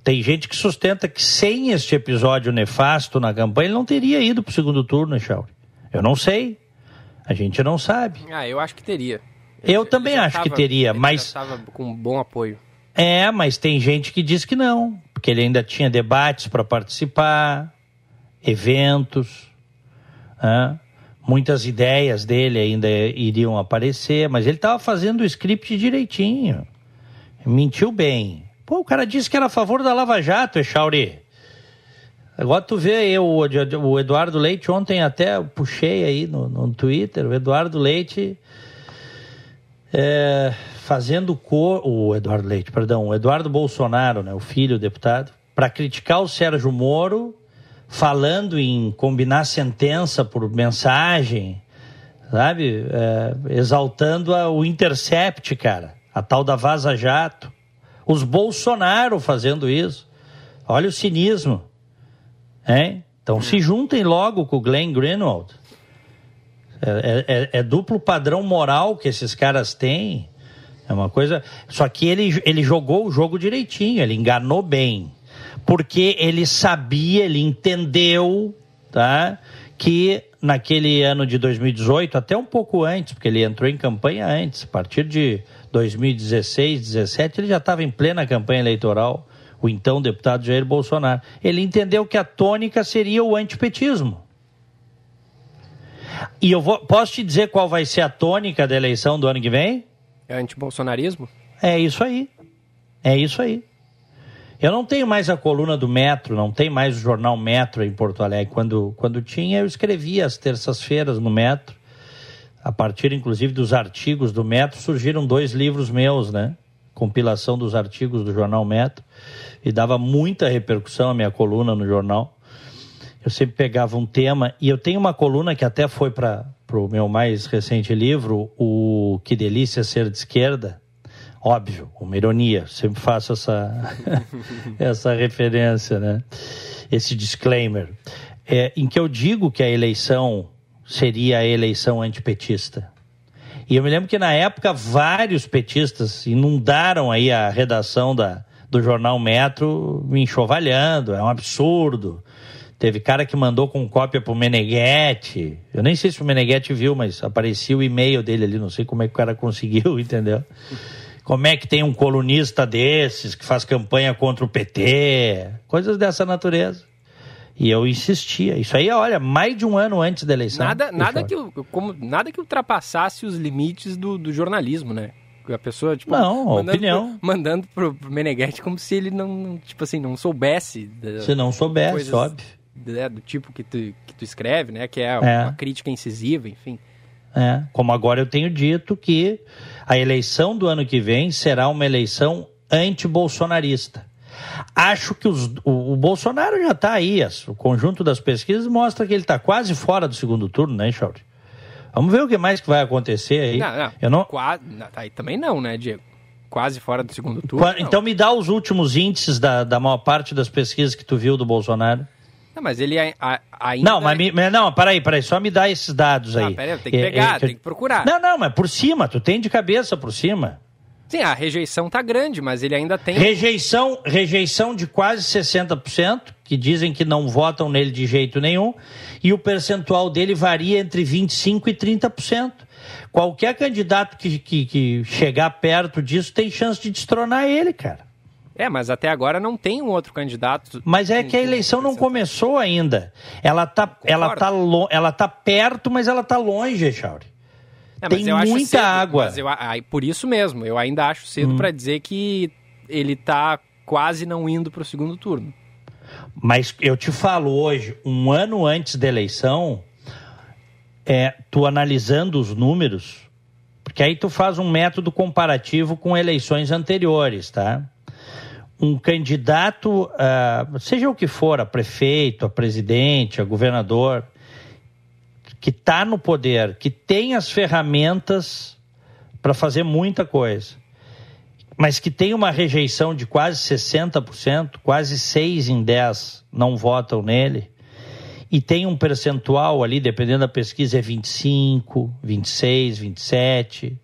Tem gente que sustenta que sem este episódio nefasto na campanha ele não teria ido para o segundo turno, Chauri. Eu não sei. A gente não sabe. Ah, eu acho que teria. Eu ele também acho tava, que teria, mas. estava com bom apoio. É, mas tem gente que diz que não, porque ele ainda tinha debates para participar, eventos, né? muitas ideias dele ainda iriam aparecer, mas ele estava fazendo o script direitinho. Mentiu bem. Pô, o cara disse que era a favor da Lava Jato, Echauri. Agora tu vê aí, o, o Eduardo Leite, ontem até puxei aí no, no Twitter, o Eduardo Leite é, fazendo cor, o Eduardo Leite, perdão, o Eduardo Bolsonaro, né, o filho, o deputado, para criticar o Sérgio Moro, falando em combinar sentença por mensagem, sabe? É, exaltando a, o Intercept, cara, a tal da Vaza Jato. Os Bolsonaro fazendo isso. Olha o cinismo. Hein? Então se juntem logo com o Glenn Greenwald. É, é, é, duplo padrão moral que esses caras têm. É uma coisa. Só que ele, ele jogou o jogo direitinho, ele enganou bem. Porque ele sabia, ele entendeu, tá? Que naquele ano de 2018, até um pouco antes, porque ele entrou em campanha antes, a partir de 2016, 2017, ele já estava em plena campanha eleitoral, o então deputado Jair Bolsonaro. Ele entendeu que a tônica seria o antipetismo. E eu vou, posso te dizer qual vai ser a tônica da eleição do ano que vem? É antibolsonarismo? É isso aí. É isso aí. Eu não tenho mais a coluna do Metro, não tem mais o jornal Metro em Porto Alegre. Quando, quando tinha, eu escrevia às terças-feiras no Metro. A partir, inclusive, dos artigos do Metro, surgiram dois livros meus, né? Compilação dos artigos do jornal Metro e dava muita repercussão a minha coluna no jornal. Eu sempre pegava um tema e eu tenho uma coluna que até foi para o meu mais recente livro, o Que Delícia Ser de Esquerda. Óbvio, uma ironia, sempre faço essa, <laughs> essa referência, né? Esse disclaimer. É, em que eu digo que a eleição seria a eleição antipetista. E eu me lembro que na época vários petistas inundaram aí a redação da, do jornal Metro me enxovalhando, é um absurdo. Teve cara que mandou com cópia pro Meneghetti. Eu nem sei se o Meneghetti viu, mas aparecia o e-mail dele ali, não sei como é que o cara <laughs> conseguiu, entendeu? Como é que tem um colunista desses que faz campanha contra o PT? Coisas dessa natureza. E eu insistia. Isso aí, olha, mais de um ano antes da eleição. Nada, nada, que, como, nada que ultrapassasse os limites do, do jornalismo, né? A pessoa, tipo, não, mandando opinião. Pro, mandando pro, Meneghetti como se ele não, tipo assim, não soubesse. Se não soubesse, coisas, óbvio. Né, do tipo que tu, que tu escreve, né? Que é, é uma crítica incisiva, enfim. É, como agora eu tenho dito que a eleição do ano que vem será uma eleição anti-bolsonarista. Acho que os, o, o, Bolsonaro já está aí, o conjunto das pesquisas mostra que ele está quase fora do segundo turno, né, Chauri? Vamos ver o que mais que vai acontecer aí. Não, não. Eu não... Quase, aí também não, né, Diego? Quase fora do segundo turno. Qua... Então me dá os últimos índices da, da maior parte das pesquisas que tu viu do Bolsonaro. Não, mas ele a, a, ainda... Não, mas me, não, peraí, peraí, só me dá esses dados aí. Ah, peraí, tem que pegar, é, é, tem que procurar. Não, não, mas por cima, tu tem de cabeça por cima. Sim, a rejeição tá grande, mas ele ainda tem. Rejeição, rejeição de quase 60%, que dizem que não votam nele de jeito nenhum, e o percentual dele varia entre 25% e 30%. Qualquer candidato que, que, que chegar perto disso tem chance de destronar ele, cara. É, mas até agora não tem um outro candidato. Mas é que a eleição não começou ainda. Ela tá, ela tá, ela tá perto, mas ela tá longe, Chauri. É, tem muita cedo, água. Eu, aí, por isso mesmo, eu ainda acho cedo hum. para dizer que ele está quase não indo para o segundo turno. Mas eu te falo hoje, um ano antes da eleição, é, tu analisando os números, porque aí tu faz um método comparativo com eleições anteriores, tá? Um candidato, uh, seja o que for, a prefeito, a presidente, a governador, que está no poder, que tem as ferramentas para fazer muita coisa, mas que tem uma rejeição de quase 60%, quase 6 em 10 não votam nele, e tem um percentual ali, dependendo da pesquisa, é 25, 26, 27.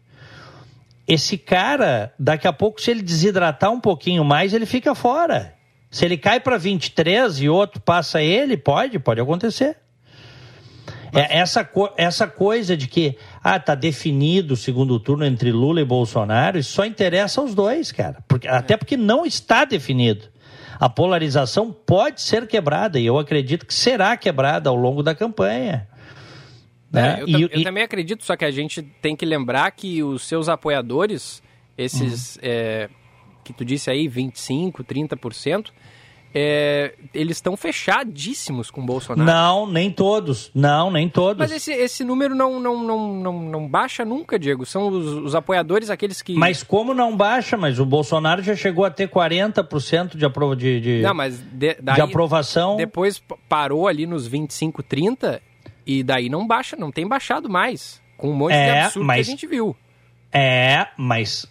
Esse cara, daqui a pouco, se ele desidratar um pouquinho mais, ele fica fora. Se ele cai para 23 e outro passa ele, pode, pode acontecer. É, essa, essa coisa de que ah, tá definido o segundo turno entre Lula e Bolsonaro, isso só interessa aos dois, cara. Porque, até porque não está definido. A polarização pode ser quebrada, e eu acredito que será quebrada ao longo da campanha. Né? É, eu, e, eu e... também acredito, só que a gente tem que lembrar que os seus apoiadores, esses uhum. é, que tu disse aí, 25%, 30%, é, eles estão fechadíssimos com o Bolsonaro. Não, nem todos. Não, nem todos. Mas esse, esse número não, não, não, não, não baixa nunca, Diego. São os, os apoiadores, aqueles que. Mas como não baixa? Mas o Bolsonaro já chegou a ter 40% de, aprova de, de, não, mas de, daí, de aprovação. Depois parou ali nos 25, 30 e daí não baixa, não tem baixado mais. Com um monte é, de absurdo mas, que a gente viu. É, mas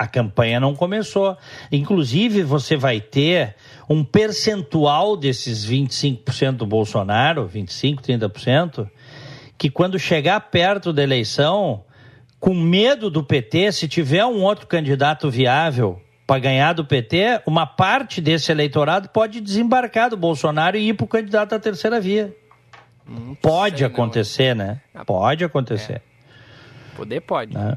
a campanha não começou. Inclusive, você vai ter um percentual desses 25% do Bolsonaro, 25%, 30%, que quando chegar perto da eleição, com medo do PT, se tiver um outro candidato viável para ganhar do PT, uma parte desse eleitorado pode desembarcar do Bolsonaro e ir para o candidato da terceira via. Hum, pode sei, acontecer, não. né? Pode acontecer. É. Poder pode. Né?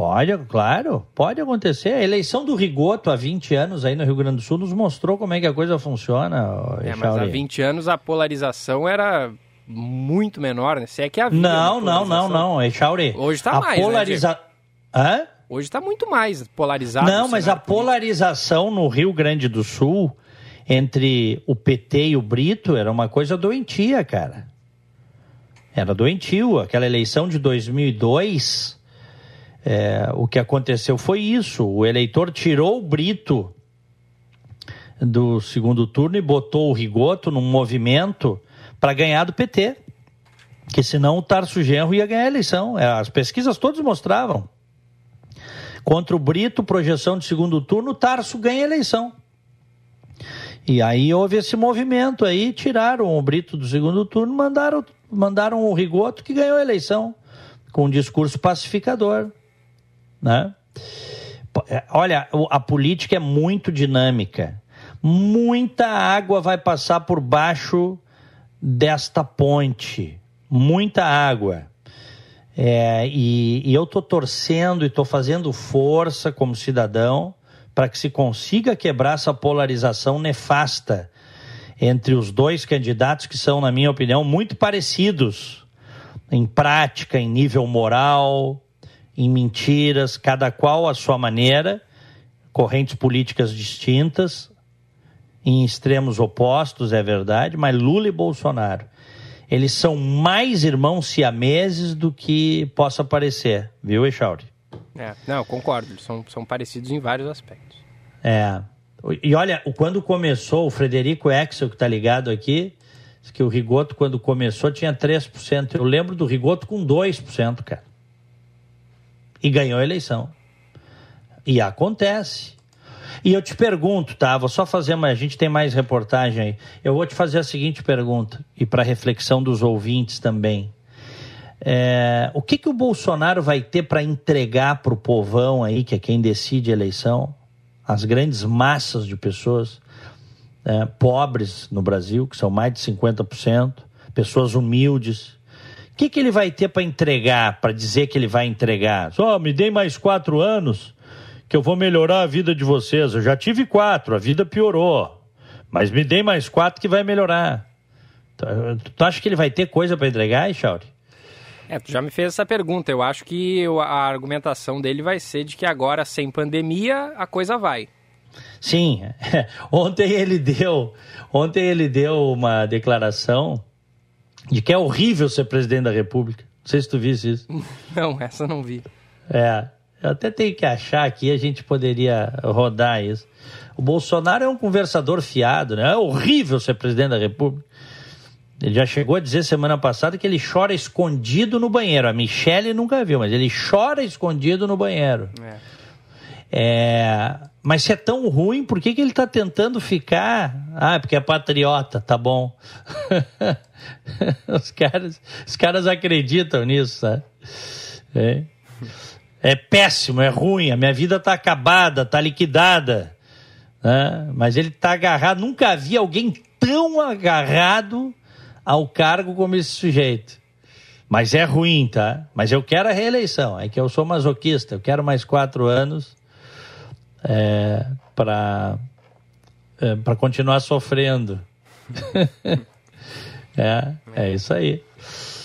Pode, claro, pode acontecer. A eleição do Rigoto há 20 anos aí no Rio Grande do Sul nos mostrou como é que a coisa funciona. É, mas há 20 anos a polarização era muito menor, né? Se é que havia Não, não, não, não, Echauri. Hoje está mais, polariza... né, Hã? Hoje está muito mais polarizado. Não, mas a polarização no Rio Grande do Sul entre o PT e o Brito era uma coisa doentia, cara. Era doentio. Aquela eleição de 2002 É, o que aconteceu foi isso: o eleitor tirou o Brito do segundo turno e botou o Rigoto num movimento para ganhar do PT. Que senão o Tarso Genro ia ganhar a eleição. É, as pesquisas todas mostravam. Contra o Brito, projeção de segundo turno, o Tarso ganha a eleição. E aí houve esse movimento aí, tiraram o Brito do segundo turno, mandaram, mandaram o Rigoto que ganhou a eleição, com um discurso pacificador. Né? É, olha, a política é muito dinâmica. Muita água vai passar por baixo desta ponte. Muita água. É, e, e eu estou torcendo e estou fazendo força como cidadão para que se consiga quebrar essa polarização nefasta entre os dois candidatos que são, na minha opinião, muito parecidos em prática, em nível moral, em mentiras, cada qual à sua maneira, correntes políticas distintas, em extremos opostos, é verdade, mas Lula e Bolsonaro, eles são mais irmãos siameses do que possa parecer, viu, Echauri? É, não, concordo, eles são, são parecidos em vários aspectos. É. E olha, quando começou, o Frederico Exel, que está ligado aqui, que o Rigoto, quando começou, tinha 3%. Eu lembro do Rigoto com 2%, cara. E ganhou a eleição. E acontece. E eu te pergunto, tá? Vou só fazer uma. A gente tem mais reportagem aí. Eu vou te fazer a seguinte pergunta, e para reflexão dos ouvintes também. É, o que, que o Bolsonaro vai ter para entregar para o povão aí, que é quem decide a eleição, as grandes massas de pessoas é, pobres no Brasil, que são mais de 50%, pessoas humildes. O que, que ele vai ter para entregar, para dizer que ele vai entregar? Só oh, me dê mais quatro anos que eu vou melhorar a vida de vocês. Eu já tive quatro, a vida piorou. Mas me dê mais quatro que vai melhorar. Tu acha que ele vai ter coisa para entregar, Echauri? É, tu já me fez essa pergunta. Eu acho que a argumentação dele vai ser de que agora, sem pandemia, a coisa vai. Sim. <laughs> ontem ele deu, ontem ele deu uma declaração de que é horrível ser presidente da República. Não sei se tu visse isso. <laughs> Não, essa não vi. É. Eu até tenho que achar aqui, a gente poderia rodar isso. O Bolsonaro é um conversador fiado, né? É horrível ser presidente da República. Ele já chegou a dizer semana passada que ele chora escondido no banheiro. A Michelle nunca viu, mas ele chora escondido no banheiro. É. É, mas se é tão ruim, por que, que ele está tentando ficar? Ah, porque é patriota, tá bom. <laughs> os, caras, os caras acreditam nisso, sabe? É. é péssimo, é ruim, a minha vida está acabada, está liquidada. Né? Mas ele está agarrado, nunca vi alguém tão agarrado ao cargo como esse sujeito. Mas é ruim, tá? Mas eu quero a reeleição. É que eu sou masoquista. Eu quero mais quatro anos é, para é, para continuar sofrendo. <laughs> é, é isso aí.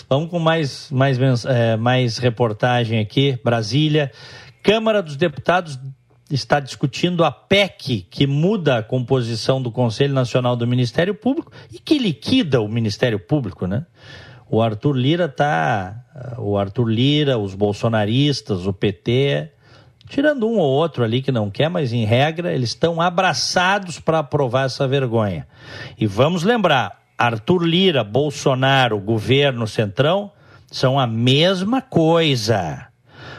Vamos com mais, mais, é, mais reportagem aqui. Brasília. Câmara dos Deputados está discutindo a PEC que muda a composição do Conselho Nacional do Ministério Público e que liquida o Ministério Público, né? O Arthur Lira tá, o Arthur Lira, os bolsonaristas, o PT, tirando um ou outro ali que não quer, mas em regra eles estão abraçados para aprovar essa vergonha. E vamos lembrar, Arthur Lira, Bolsonaro, governo Centrão são a mesma coisa.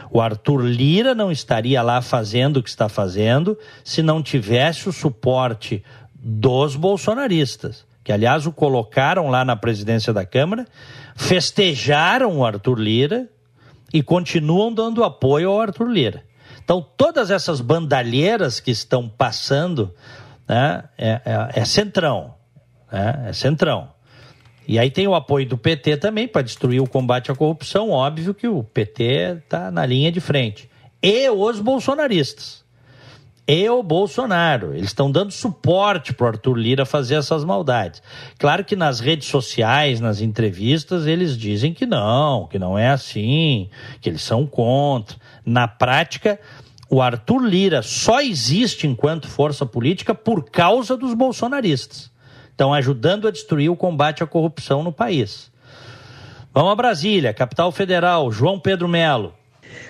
O Arthur Lira não estaria lá fazendo o que está fazendo se não tivesse o suporte dos bolsonaristas, que aliás o colocaram lá na presidência da Câmara, festejaram o Arthur Lira e continuam dando apoio ao Arthur Lira. Então, todas essas bandalheiras que estão passando né, é, é, é centrão. Né, é centrão. E aí tem o apoio do PT também para destruir o combate à corrupção. Óbvio que o PT está na linha de frente. E os bolsonaristas. E o Bolsonaro. Eles estão dando suporte para o Arthur Lira fazer essas maldades. Claro que nas redes sociais, nas entrevistas, eles dizem que não, que não é assim, que eles são contra. Na prática, o Arthur Lira só existe enquanto força política por causa dos bolsonaristas estão ajudando a destruir o combate à corrupção no país. Vamos a Brasília, capital federal, João Pedro Melo.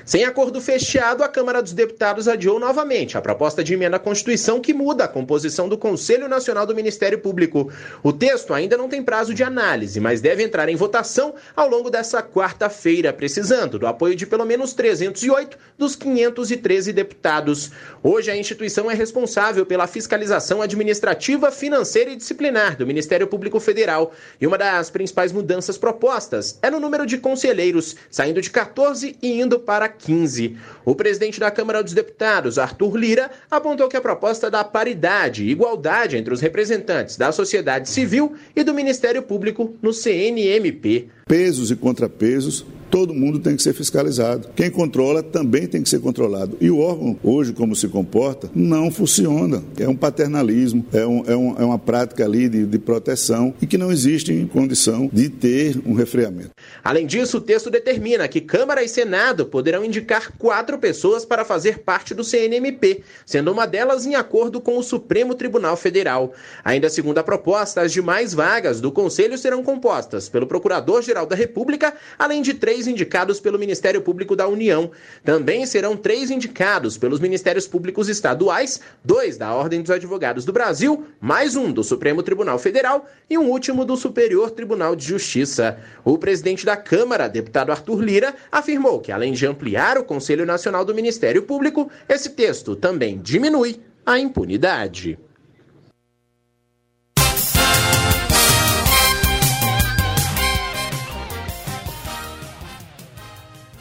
Sem acordo fechado, a Câmara dos Deputados adiou novamente a proposta de emenda à Constituição que muda a composição do Conselho Nacional do Ministério Público. O texto ainda não tem prazo de análise, mas deve entrar em votação ao longo dessa quarta-feira, precisando do apoio de pelo menos 308 dos 513 deputados. Hoje, a instituição é responsável pela fiscalização administrativa, financeira e disciplinar do Ministério Público Federal. E uma das principais mudanças propostas é no número de conselheiros, saindo de 14 e indo para 15. O presidente da Câmara dos Deputados, Arthur Lira, apontou que a proposta da paridade e igualdade entre os representantes da sociedade civil e do Ministério Público no CNMP. Pesos e contrapesos todo mundo tem que ser fiscalizado. Quem controla também tem que ser controlado. E o órgão, hoje, como se comporta, não funciona. É um paternalismo, é, um, é, um, é uma prática ali de, de proteção e que não existe condição de ter um refreamento. Além disso, o texto determina que Câmara e Senado poderão indicar quatro pessoas para fazer parte do CNMP, sendo uma delas em acordo com o Supremo Tribunal Federal. Ainda segundo a proposta, as demais vagas do Conselho serão compostas pelo Procurador-Geral da República, além de três três indicados pelo Ministério Público da União. Também serão três indicados pelos Ministérios Públicos Estaduais, dois da Ordem dos Advogados do Brasil, mais um do Supremo Tribunal Federal e um último do Superior Tribunal de Justiça. O presidente da Câmara, deputado Arthur Lira, afirmou que, além de ampliar o Conselho Nacional do Ministério Público, esse texto também diminui a impunidade.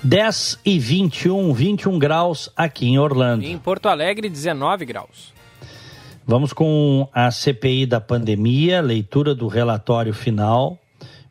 10 e 21, 21 graus aqui em Orlando. Em Porto Alegre, 19 graus. Vamos com a CPI da pandemia, leitura do relatório final.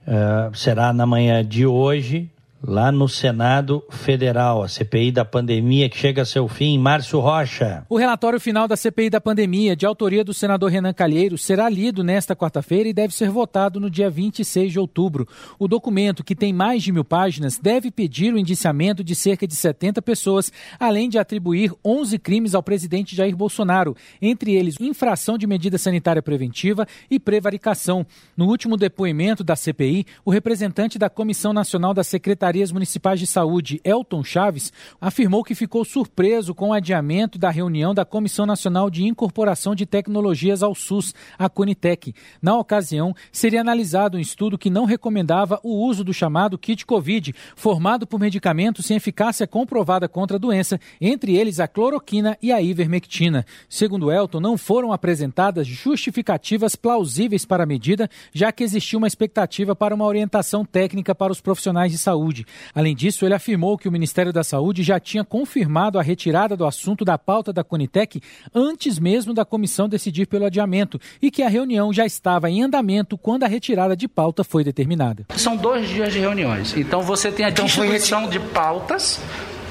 Uh, será na manhã de hoje, lá no Senado Federal, a CPI da pandemia que chega a seu fim. Márcio Rocha. O relatório final da CPI da pandemia, de autoria do senador Renan Calheiros, será lido nesta quarta-feira e deve ser votado no dia 26 de outubro. O documento, que tem mais de mil páginas, deve pedir o indiciamento de cerca de 70 pessoas, além de atribuir 11 crimes ao presidente Jair Bolsonaro, entre eles infração de medida sanitária preventiva e prevaricação. No último depoimento da CPI, o representante da Comissão Nacional da Secretaria Secretarias Municipais de Saúde, Elton Chaves, afirmou que ficou surpreso com o adiamento da reunião da Comissão Nacional de Incorporação de Tecnologias ao SUS, a Conitec. Na ocasião, seria analisado um estudo que não recomendava o uso do chamado kit Covid, formado por medicamentos sem eficácia comprovada contra a doença, entre eles a cloroquina e a ivermectina. Segundo Elton, não foram apresentadas justificativas plausíveis para a medida, já que existia uma expectativa para uma orientação técnica para os profissionais de saúde. Além disso, ele afirmou que o Ministério da Saúde já tinha confirmado a retirada do assunto da pauta da Conitec antes mesmo da comissão decidir pelo adiamento e que a reunião já estava em andamento quando a retirada de pauta foi determinada. São dois dias de reuniões, então você tem a então distribuição de pautas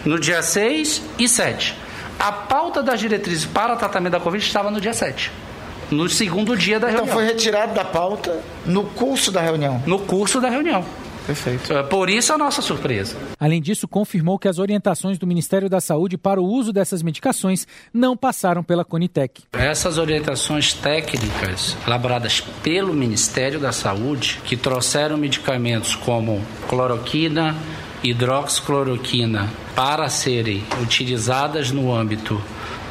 no dia 6 e 7. A pauta das diretrizes para tratamento da Covid estava no dia 7 no segundo dia da então reunião. Então foi retirado da pauta no curso da reunião. No curso da reunião. Perfeito. É, por isso a nossa surpresa. Além disso, confirmou que as orientações do Ministério da Saúde para o uso dessas medicações não passaram pela Conitec. Essas orientações técnicas elaboradas pelo Ministério da Saúde, que trouxeram medicamentos como cloroquina, hidroxicloroquina para serem utilizadas no âmbito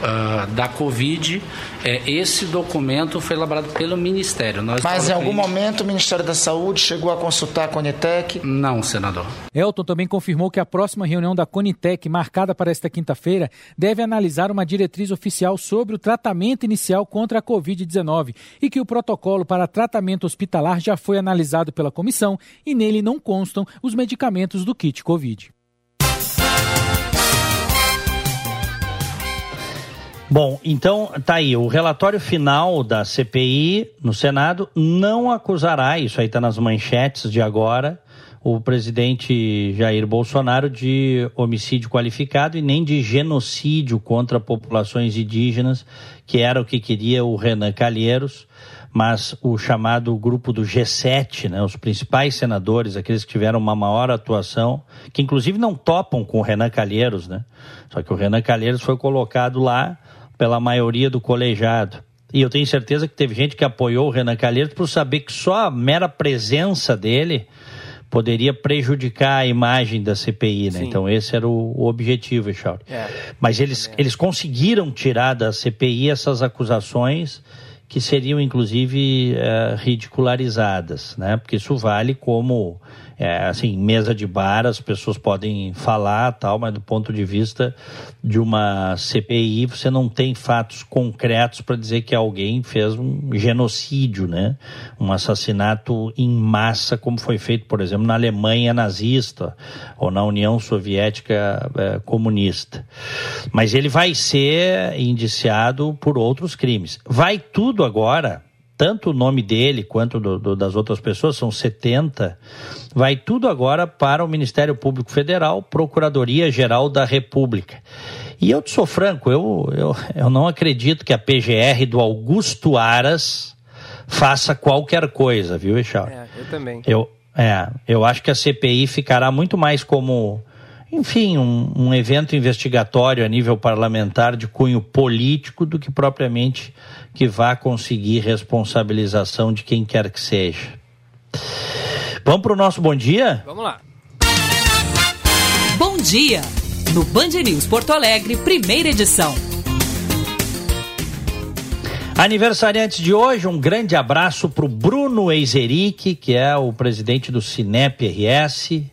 uh, da Covid, é, esse documento foi elaborado pelo Ministério. Nós Mas em algum momento o Ministério da Saúde chegou a consultar a Conitec? Não, senador. Elton também confirmou que a próxima reunião da Conitec, marcada para esta quinta-feira, deve analisar uma diretriz oficial sobre o tratamento inicial contra a Covid-19 e que o protocolo para tratamento hospitalar já foi analisado pela comissão e nele não constam os medicamentos do kit Covid. Bom, então tá aí. O relatório final da CPI no Senado não acusará, isso aí está nas manchetes de agora, o presidente Jair Bolsonaro de homicídio qualificado e nem de genocídio contra populações indígenas, que era o que queria o Renan Calheiros, mas o chamado grupo do G7, né, os principais senadores, aqueles que tiveram uma maior atuação, que inclusive não topam com o Renan Calheiros, né? Só que o Renan Calheiros foi colocado lá pela maioria do colegiado. E eu tenho certeza que teve gente que apoiou o Renan Calheiros por saber que só a mera presença dele poderia prejudicar a imagem da CPI, né? Sim. Então esse era o, o objetivo, Echauri. É. Mas eles, eles conseguiram tirar da CPI essas acusações que seriam inclusive eh, ridicularizadas, né? Porque isso vale como é, assim, mesa de bar, as pessoas podem falar tal, mas do ponto de vista de uma CPI, você não tem fatos concretos para dizer que alguém fez um genocídio, né? Um assassinato em massa, como foi feito, por exemplo, na Alemanha nazista ou na União Soviética eh, comunista. Mas ele vai ser indiciado por outros crimes. Vai tudo agora tanto o nome dele quanto do, do, das outras pessoas, são 70, vai tudo agora para o Ministério Público Federal, Procuradoria Geral da República. E eu te sou franco, eu, eu, eu não acredito que a PGR do Augusto Aras faça qualquer coisa, viu, Echal? É, eu também. Eu, é, eu acho que a CPI ficará muito mais como, enfim, um, um evento investigatório a nível parlamentar de cunho político do que propriamente que vá conseguir responsabilização de quem quer que seja. Vamos para o nosso bom dia? Vamos lá. Bom dia! No Band News Porto Alegre, primeira edição. Aniversariantes de hoje, um grande abraço para o Bruno Eizeric, que é o presidente do Cinep RS.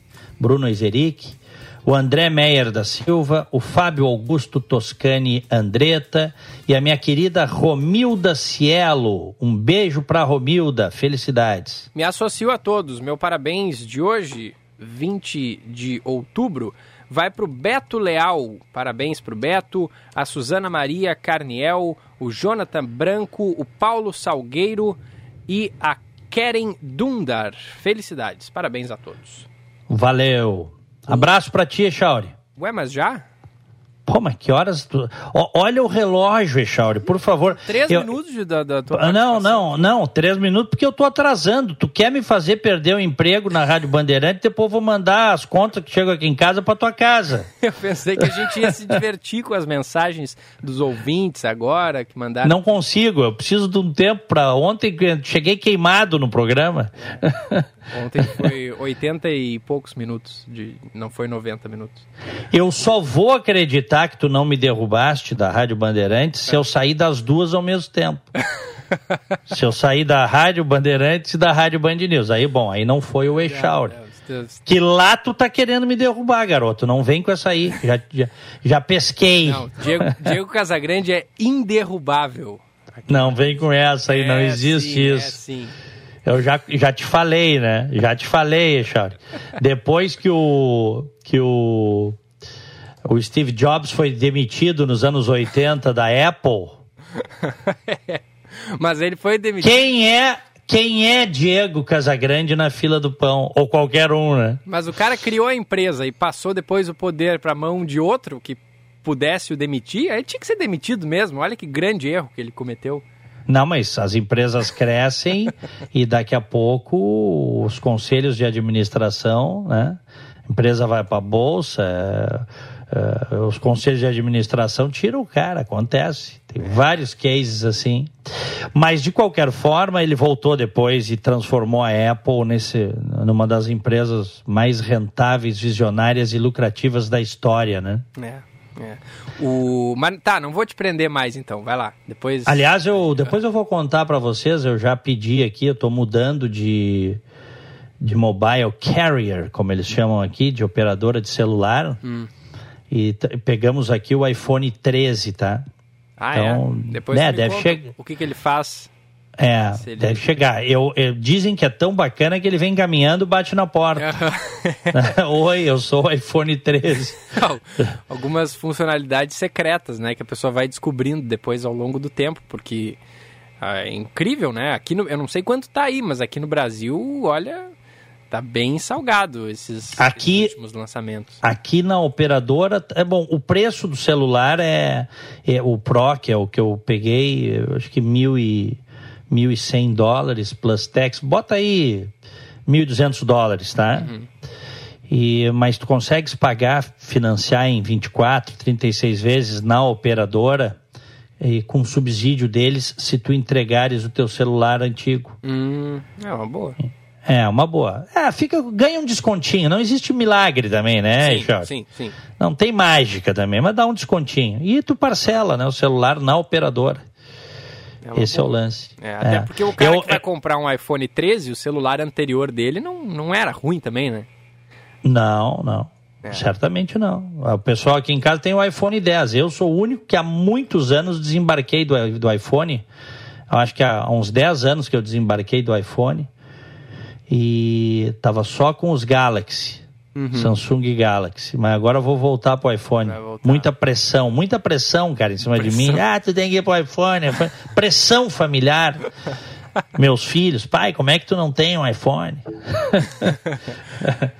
Bruno Eizeric o André Meyer da Silva, o Fábio Augusto Toscani Andretta e a minha querida Romilda Cielo. Um beijo para Romilda, felicidades. Me associo a todos. Meu parabéns de hoje, 20 de outubro, vai para o Beto Leal. Parabéns para o Beto, a Suzana Maria Carniel, o Jonathan Branco, o Paulo Salgueiro e a Keren Dundar. Felicidades. Parabéns a todos. Valeu. Abraço pra ti, Echauri. Ué, mas já? Pô, mas que horas tu... olha o relógio, Echauri, por favor. Três eu... minutos de, da, da tua ah, Não, não, não, três minutos porque eu tô atrasando. Tu quer me fazer perder o emprego na Rádio Bandeirante, depois eu vou mandar as contas que chegam aqui em casa pra tua casa. <laughs> eu pensei que a gente ia se divertir com as mensagens dos ouvintes agora, que mandaram... Não consigo, eu preciso de um tempo pra... Ontem cheguei queimado no programa. <laughs> Ontem foi 80 e poucos minutos, de, não foi 90 minutos. Eu só vou acreditar que tu não me derrubaste da Rádio Bandeirantes se eu sair das duas ao mesmo tempo. <laughs> se eu sair da Rádio Bandeirantes e da Rádio Band News. Aí, bom, aí não foi o Echauri. Que lá tu tá querendo me derrubar, garoto. Não vem com essa aí. Já, já, já pesquei. Não, Diego, Diego Casagrande é inderrubável. Não vem com essa aí, é, não existe sim, isso. É, sim. Eu já, já te falei, né? Já te falei, Charlie. Depois que o que o o Steve Jobs foi demitido nos anos 80 da Apple. <laughs> Mas ele foi demitido. Quem é quem é Diego Casagrande na fila do pão ou qualquer um, né? Mas o cara criou a empresa e passou depois o poder para mão de outro que pudesse o demitir, aí tinha que ser demitido mesmo. Olha que grande erro que ele cometeu. Não, mas as empresas crescem <laughs> e daqui a pouco os conselhos de administração, né? A empresa vai para a bolsa, é, é, os conselhos de administração tiram o cara, acontece. Tem vários cases assim. Mas de qualquer forma, ele voltou depois e transformou a Apple nesse, numa das empresas mais rentáveis, visionárias e lucrativas da história, né? É. É. O... Mas tá, não vou te prender mais então, vai lá. Depois. Aliás, eu depois eu vou contar para vocês, eu já pedi aqui, eu tô mudando de, de mobile carrier, como eles chamam aqui, de operadora de celular. Hum. E pegamos aqui o iPhone 13, tá? Ah, então, é? Depois né, deve chegar. O que, que ele faz? É, deve chegar. Eu, eu, dizem que é tão bacana que ele vem caminhando e bate na porta. <laughs> <laughs> Oi, eu sou o iPhone 13. Algumas funcionalidades secretas, né? Que a pessoa vai descobrindo depois ao longo do tempo, porque é incrível, né? Aqui no, eu não sei quanto tá aí, mas aqui no Brasil, olha, tá bem salgado esses, aqui, esses últimos lançamentos. Aqui na operadora, é bom, o preço do celular é, é o Pro, que é o que eu peguei, eu acho que mil e 1.100 dólares plus tax, bota aí 1.200 dólares, tá? Uhum. E, mas tu consegues pagar, financiar em 24, 36 vezes na operadora e com subsídio deles se tu entregares o teu celular antigo. Hum, é uma boa. É, uma boa. É, fica, ganha um descontinho. Não existe milagre também, né, sim, Jorge? sim, sim. Não tem mágica também, mas dá um descontinho. E tu parcela, né, o celular na operadora. É Esse é o lance. É, até É. porque o cara Eu- que vai comprar um iPhone 13, o celular anterior dele não, não era ruim também, né? Não, não. É. Certamente não. O pessoal aqui em casa tem o iPhone 10. Eu sou o único que há muitos anos desembarquei do, do iPhone. Eu acho que há uns 10 anos que eu desembarquei do iPhone. E tava só com os Galaxy. Uhum. Samsung Galaxy. Mas agora eu vou voltar pro iPhone. Muita pressão, muita pressão, cara, em cima de mim. Ah, tu tem que ir pro iPhone. iPhone. Pressão familiar. <laughs> Meus filhos, pai, como é que tu não tem um iPhone? <laughs>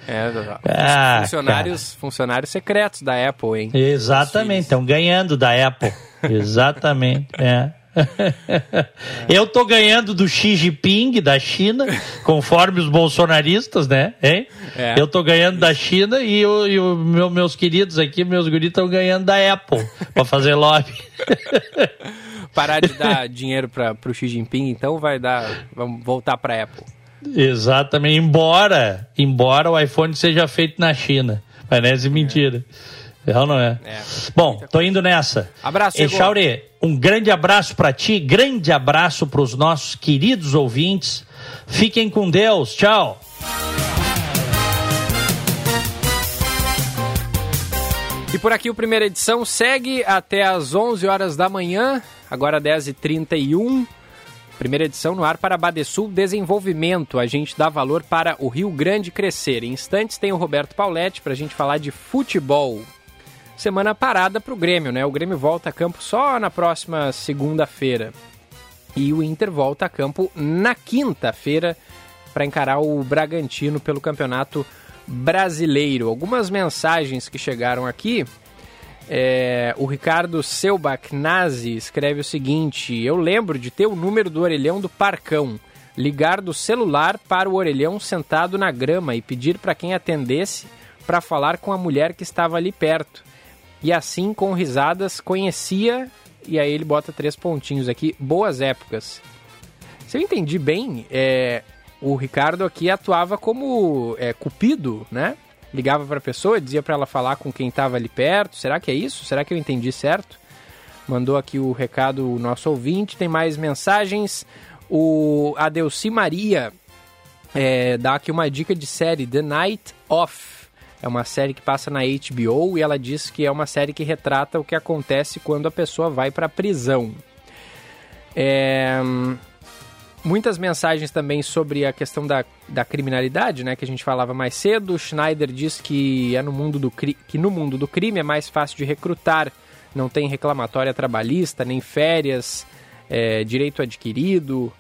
É, Ah, funcionários, funcionários secretos da Apple, hein? Exatamente, estão ganhando da Apple. <laughs> Exatamente, é. <laughs> Eu tô ganhando do Xi Jinping da China, conforme os bolsonaristas, né? Hein? É. Eu tô ganhando da China e, o, e o meu- meus queridos aqui, meus guris, estão ganhando da Apple para fazer lobby. <laughs> Parar de dar dinheiro para o Xi Jinping, então vai dar. Vamos voltar para Apple. Exatamente, embora, embora o iPhone seja feito na China. Parece mentira. É ou não é? Bom, tô indo nessa. Abraço, Diego. Echauri, um grande abraço para ti, grande abraço para os nossos queridos ouvintes. Fiquem com Deus. Tchau. E por aqui o primeira edição segue até às 11 horas da manhã, agora 10h31. Primeira edição no ar para Badesul Desenvolvimento. A gente dá valor para o Rio Grande crescer. Em instantes tem o Roberto Pauletti para a gente falar de futebol. Semana parada para o Grêmio, né? O Grêmio volta a campo só na próxima segunda-feira. E o Inter volta a campo na quinta-feira para encarar o Bragantino pelo Campeonato Brasileiro. Algumas mensagens que chegaram aqui. É, o Ricardo Selbach Nazi escreve o seguinte: Eu lembro de ter o número do orelhão do Parcão, ligar do celular para o orelhão sentado na grama e pedir para quem atendesse para falar com a mulher que estava ali perto. E assim, com risadas, conhecia. E aí ele bota três pontinhos aqui: boas épocas. Se eu entendi bem, é, o Ricardo aqui atuava como é, cupido, né? Ligava para a pessoa, dizia para ela falar com quem estava ali perto. Será que é isso? Será que eu entendi certo? Mandou aqui o recado o nosso ouvinte. Tem mais mensagens. O Adelci Maria é, dá aqui uma dica de série The Night Off. É uma série que passa na HBO e ela diz que é uma série que retrata o que acontece quando a pessoa vai para a prisão. É, muitas mensagens também sobre a questão da, da criminalidade, né, que a gente falava mais cedo. O Schneider diz que, é no mundo do cri- que no mundo do crime é mais fácil de recrutar, não tem reclamatória trabalhista, nem férias, é, direito adquirido.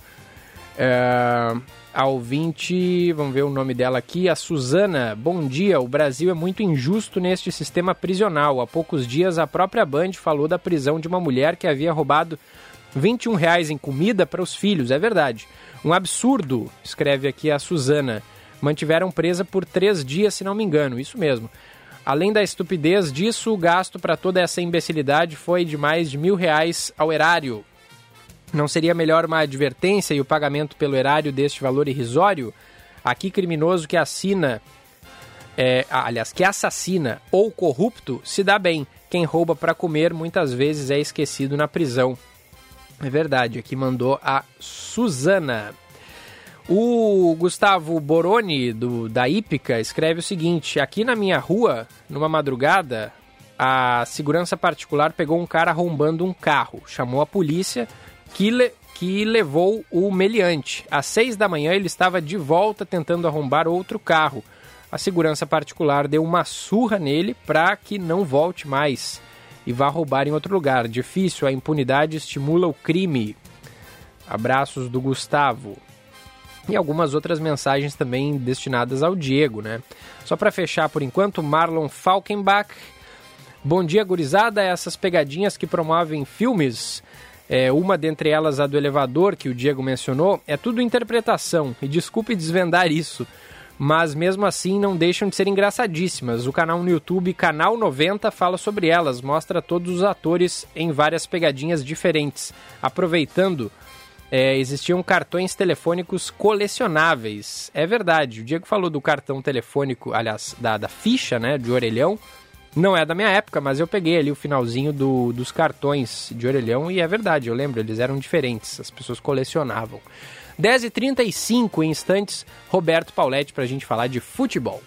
É, a ouvinte, vamos ver o nome dela aqui, a Suzana. Bom dia, o Brasil é muito injusto neste sistema prisional. Há poucos dias a própria Band falou da prisão de uma mulher que havia roubado 21 reais em comida para os filhos, é verdade. Um absurdo, escreve aqui a Suzana. Mantiveram presa por três dias, se não me engano, isso mesmo. Além da estupidez disso, o gasto para toda essa imbecilidade foi de mais de mil reais ao erário. Não seria melhor uma advertência e o pagamento pelo erário deste valor irrisório? Aqui, criminoso que assina, é, aliás, que assassina ou corrupto se dá bem. Quem rouba para comer muitas vezes é esquecido na prisão. É verdade, aqui mandou a Suzana. O Gustavo Boroni, do, da Ípica, escreve o seguinte: Aqui na minha rua, numa madrugada, a segurança particular pegou um cara arrombando um carro, chamou a polícia, que, le- que levou o meliante. Às seis da manhã, ele estava de volta tentando arrombar outro carro. A segurança particular deu uma surra nele para que não volte mais e vá roubar em outro lugar. Difícil, a impunidade estimula o crime. Abraços do Gustavo. E algumas outras mensagens também destinadas ao Diego, né? Só para fechar por enquanto, Marlon Falkenbach. Bom dia, gurizada. Essas pegadinhas que promovem filmes, é, uma dentre elas a do elevador, que o Diego mencionou, é tudo interpretação. E desculpe desvendar isso, mas mesmo assim não deixam de ser engraçadíssimas. O canal no YouTube, Canal 90, fala sobre elas, mostra todos os atores em várias pegadinhas diferentes, aproveitando é, existiam cartões telefônicos colecionáveis. É verdade, o Diego falou do cartão telefônico, aliás, da, da ficha né, de orelhão. Não é da minha época, mas eu peguei ali o finalzinho do, dos cartões de orelhão e é verdade, eu lembro, eles eram diferentes, as pessoas colecionavam. 10h35 instantes, Roberto Pauletti para a gente falar de futebol.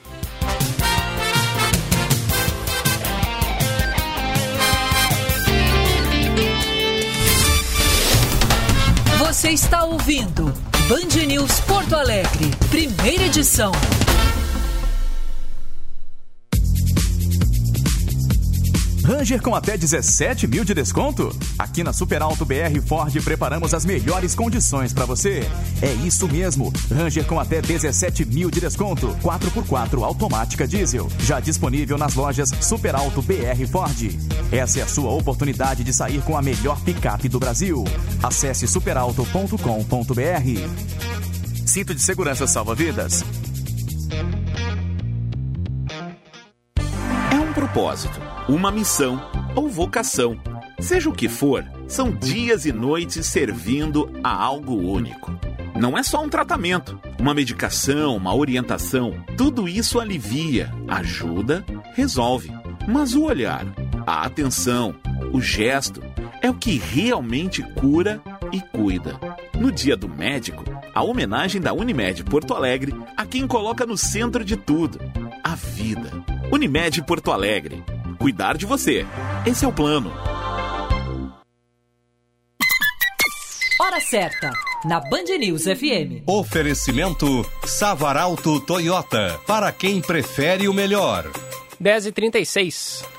Você está ouvindo Band News Porto Alegre, primeira edição. Ranger com até 17 mil de desconto? Aqui na Super Alto BR Ford preparamos as melhores condições para você. É isso mesmo, Ranger com até 17 mil de desconto, 4x4 automática diesel, já disponível nas lojas Super Alto BR Ford. Essa é a sua oportunidade de sair com a melhor picape do Brasil. Acesse superalto.com.br. Cinto de segurança salva vidas. Propósito uma missão ou vocação. Seja o que for, são dias e noites servindo a algo único. Não é só um tratamento, uma medicação, uma orientação. Tudo isso alivia, ajuda, resolve. Mas o olhar, a atenção, o gesto é o que realmente cura e cuida. No Dia do Médico, a homenagem da Unimed Porto Alegre a quem coloca no centro de tudo: a vida. Unimed Porto Alegre cuidar de você. Esse é o plano. Hora certa, na Band News FM. Oferecimento Savaralto Toyota, para quem prefere o melhor. 10h36.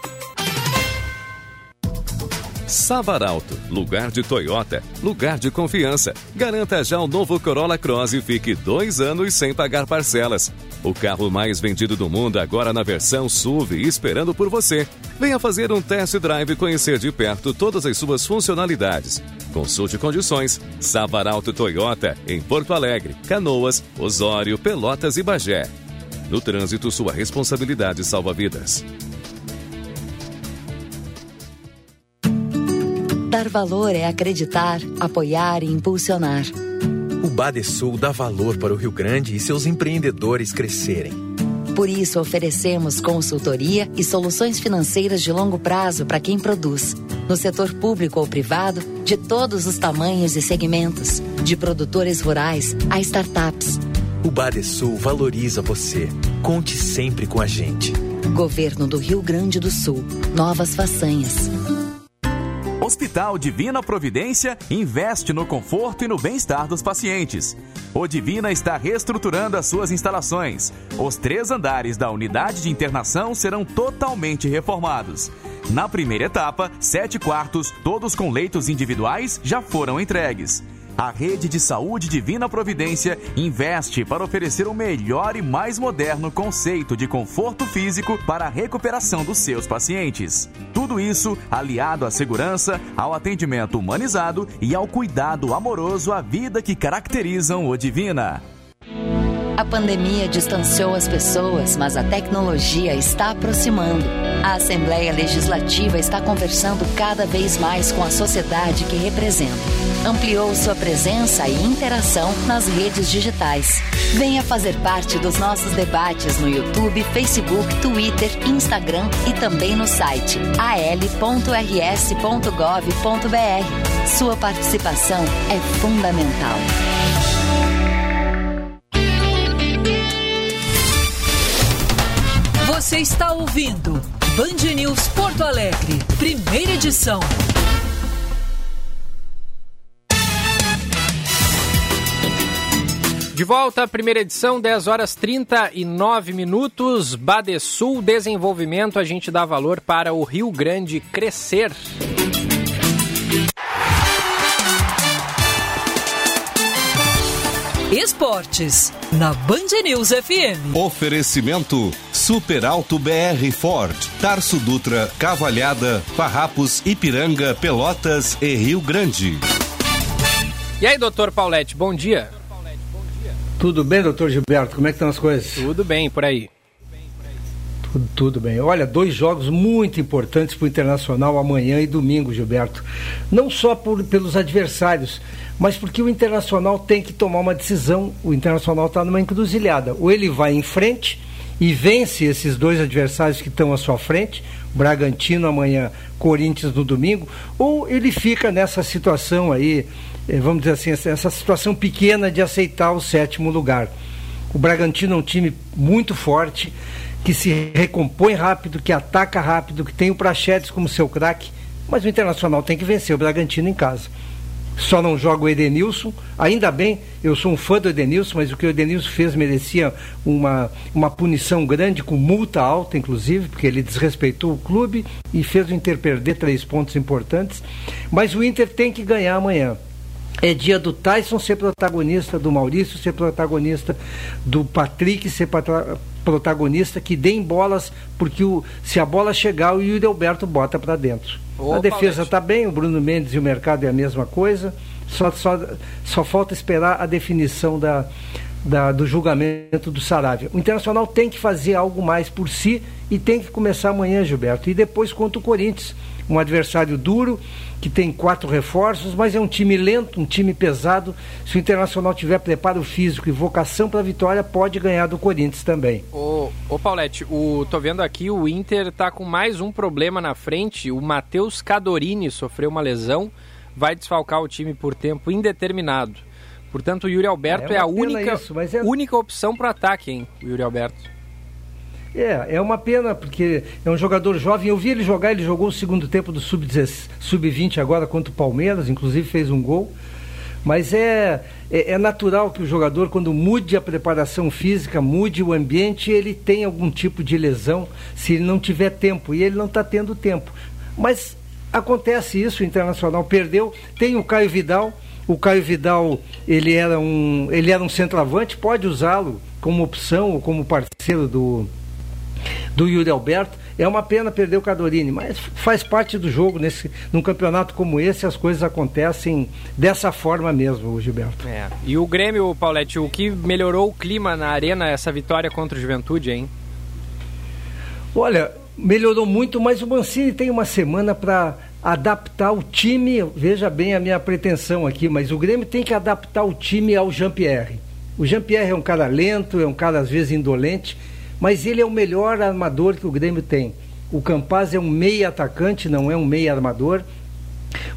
Savaralto, lugar de Toyota, lugar de confiança. Garanta já o novo Corolla Cross e fique dois anos sem pagar parcelas. O carro mais vendido do mundo agora na versão SUV esperando por você. Venha fazer um test drive e conhecer de perto todas as suas funcionalidades. Consulte condições. Savaralto Toyota, em Porto Alegre, Canoas, Osório, Pelotas e Bagé. No trânsito, sua responsabilidade salva vidas. Dar valor é acreditar, apoiar e impulsionar. O Badesul dá valor para o Rio Grande e seus empreendedores crescerem. Por isso, oferecemos consultoria e soluções financeiras de longo prazo para quem produz, no setor público ou privado, de todos os tamanhos e segmentos, de produtores rurais a startups. O Badesul valoriza você. Conte sempre com a gente. Governo do Rio Grande do Sul. Novas façanhas. Hospital Divina Providência investe no conforto e no bem-estar dos pacientes. O Divina está reestruturando as suas instalações. Os três andares da unidade de internação serão totalmente reformados. Na primeira etapa, sete quartos, todos com leitos individuais, já foram entregues. A Rede de Saúde Divina Providência investe para oferecer o melhor e mais moderno conceito de conforto físico para a recuperação dos seus pacientes. Tudo isso aliado à segurança, ao atendimento humanizado e ao cuidado amoroso à vida que caracterizam o Divina. A pandemia distanciou as pessoas, mas a tecnologia está aproximando. A Assembleia Legislativa está conversando cada vez mais com a sociedade que representa. Ampliou sua presença e interação nas redes digitais. Venha fazer parte dos nossos debates no YouTube, Facebook, Twitter, Instagram e também no site al.rs.gov.br. Sua participação é fundamental. Você está ouvindo Band News Porto Alegre, primeira edição. De volta à primeira edição, 10 horas 39 minutos. Badesul Desenvolvimento, a gente dá valor para o Rio Grande crescer. Esportes, na Band News FM. Oferecimento Super Alto BR Ford, Tarso Dutra, Cavalhada, Farrapos, Ipiranga, Pelotas e Rio Grande. E aí, doutor Paulette, bom dia. Tudo bem, doutor Gilberto? Como é que estão as coisas? Tudo bem, por aí. Tudo bem. Olha, dois jogos muito importantes para o Internacional amanhã e domingo, Gilberto. Não só por, pelos adversários, mas porque o Internacional tem que tomar uma decisão. O Internacional está numa encruzilhada. Ou ele vai em frente e vence esses dois adversários que estão à sua frente, Bragantino amanhã, Corinthians no domingo, ou ele fica nessa situação aí, vamos dizer assim, essa situação pequena de aceitar o sétimo lugar. O Bragantino é um time muito forte, que se recompõe rápido, que ataca rápido, que tem o Prachetes como seu craque, mas o Internacional tem que vencer o Bragantino em casa só não joga o Edenilson. Ainda bem, eu sou um fã do Edenilson, mas o que o Edenilson fez merecia uma, uma punição grande, com multa alta, inclusive, porque ele desrespeitou o clube e fez o Inter perder três pontos importantes. Mas o Inter tem que ganhar amanhã. É dia do Tyson ser protagonista, do Maurício ser protagonista, do Patrick ser protagonista, que deem bolas, porque o, se a bola chegar, o Yuri Alberto bota para dentro. Ô, a defesa está bem, o Bruno Mendes e o mercado é a mesma coisa. Só, só, só falta esperar a definição da, da, do julgamento do Saravia. O Internacional tem que fazer algo mais por si e tem que começar amanhã, Gilberto. E depois contra o Corinthians. Um adversário duro, que tem quatro reforços, mas é um time lento, um time pesado. Se o Internacional tiver preparo físico e vocação para a vitória, pode ganhar do Corinthians também. Ô, ô Paulette, o, tô vendo aqui, o Inter está com mais um problema na frente. O Matheus Cadorini sofreu uma lesão, vai desfalcar o time por tempo indeterminado. Portanto, o Yuri Alberto é, é a única, isso, é... única opção para ataque, hein, o Yuri Alberto. É, é uma pena, porque é um jogador jovem. Eu vi ele jogar, ele jogou o segundo tempo do Sub-20 Sub agora contra o Palmeiras, inclusive fez um gol. Mas é, é, é, natural que o jogador, quando mude a preparação física, mude o ambiente, ele tem algum tipo de lesão se ele não tiver tempo. E ele não está tendo tempo. Mas acontece isso, o Internacional perdeu. Tem o Caio Vidal. O Caio Vidal, ele era um, ele era um centroavante, pode usá-lo como opção ou como parceiro do, do Yuri Alberto. É uma pena perder o Cadorini, mas faz parte do jogo. Nesse, num campeonato como esse, as coisas acontecem dessa forma mesmo, Gilberto. É. E o Grêmio, Paulette, o que melhorou o clima na arena, essa vitória contra o Juventude, hein? Olha, melhorou muito, mas o Mancini tem uma semana para adaptar o time. Veja bem a minha pretensão aqui, mas o Grêmio tem que adaptar o time ao Jean-Pierre. O Jean-Pierre é um cara lento, é um cara às vezes indolente mas ele é o melhor armador que o Grêmio tem. O Campaz é um meia atacante, não é um meia armador.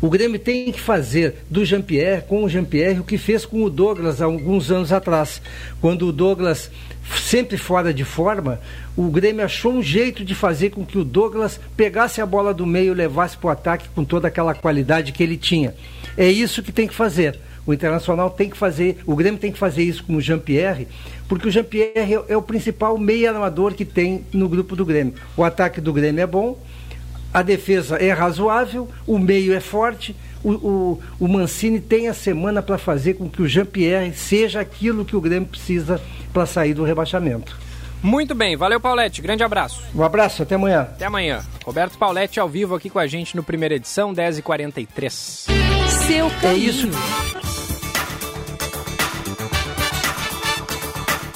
O Grêmio tem que fazer do Jean-Pierre, com o Jean-Pierre, o que fez com o Douglas há alguns anos atrás. Quando o Douglas, sempre fora de forma, o Grêmio achou um jeito de fazer com que o Douglas pegasse a bola do meio e levasse para o ataque com toda aquela qualidade que ele tinha. É isso que tem que fazer. O Internacional tem que fazer, o Grêmio tem que fazer isso com o Jean-Pierre, porque o Jean-Pierre é, é, o principal meio armador que tem no grupo do Grêmio. O ataque do Grêmio é bom, a defesa é razoável, o meio é forte. O, o, o Mancini tem a semana para fazer com que o Jean-Pierre seja aquilo que o Grêmio precisa para sair do rebaixamento. Muito bem, valeu Paulette, grande abraço. Um abraço, até amanhã. Até amanhã. Roberto Paulette ao vivo aqui com a gente no primeira edição, 10h43. Seu caminho. É isso.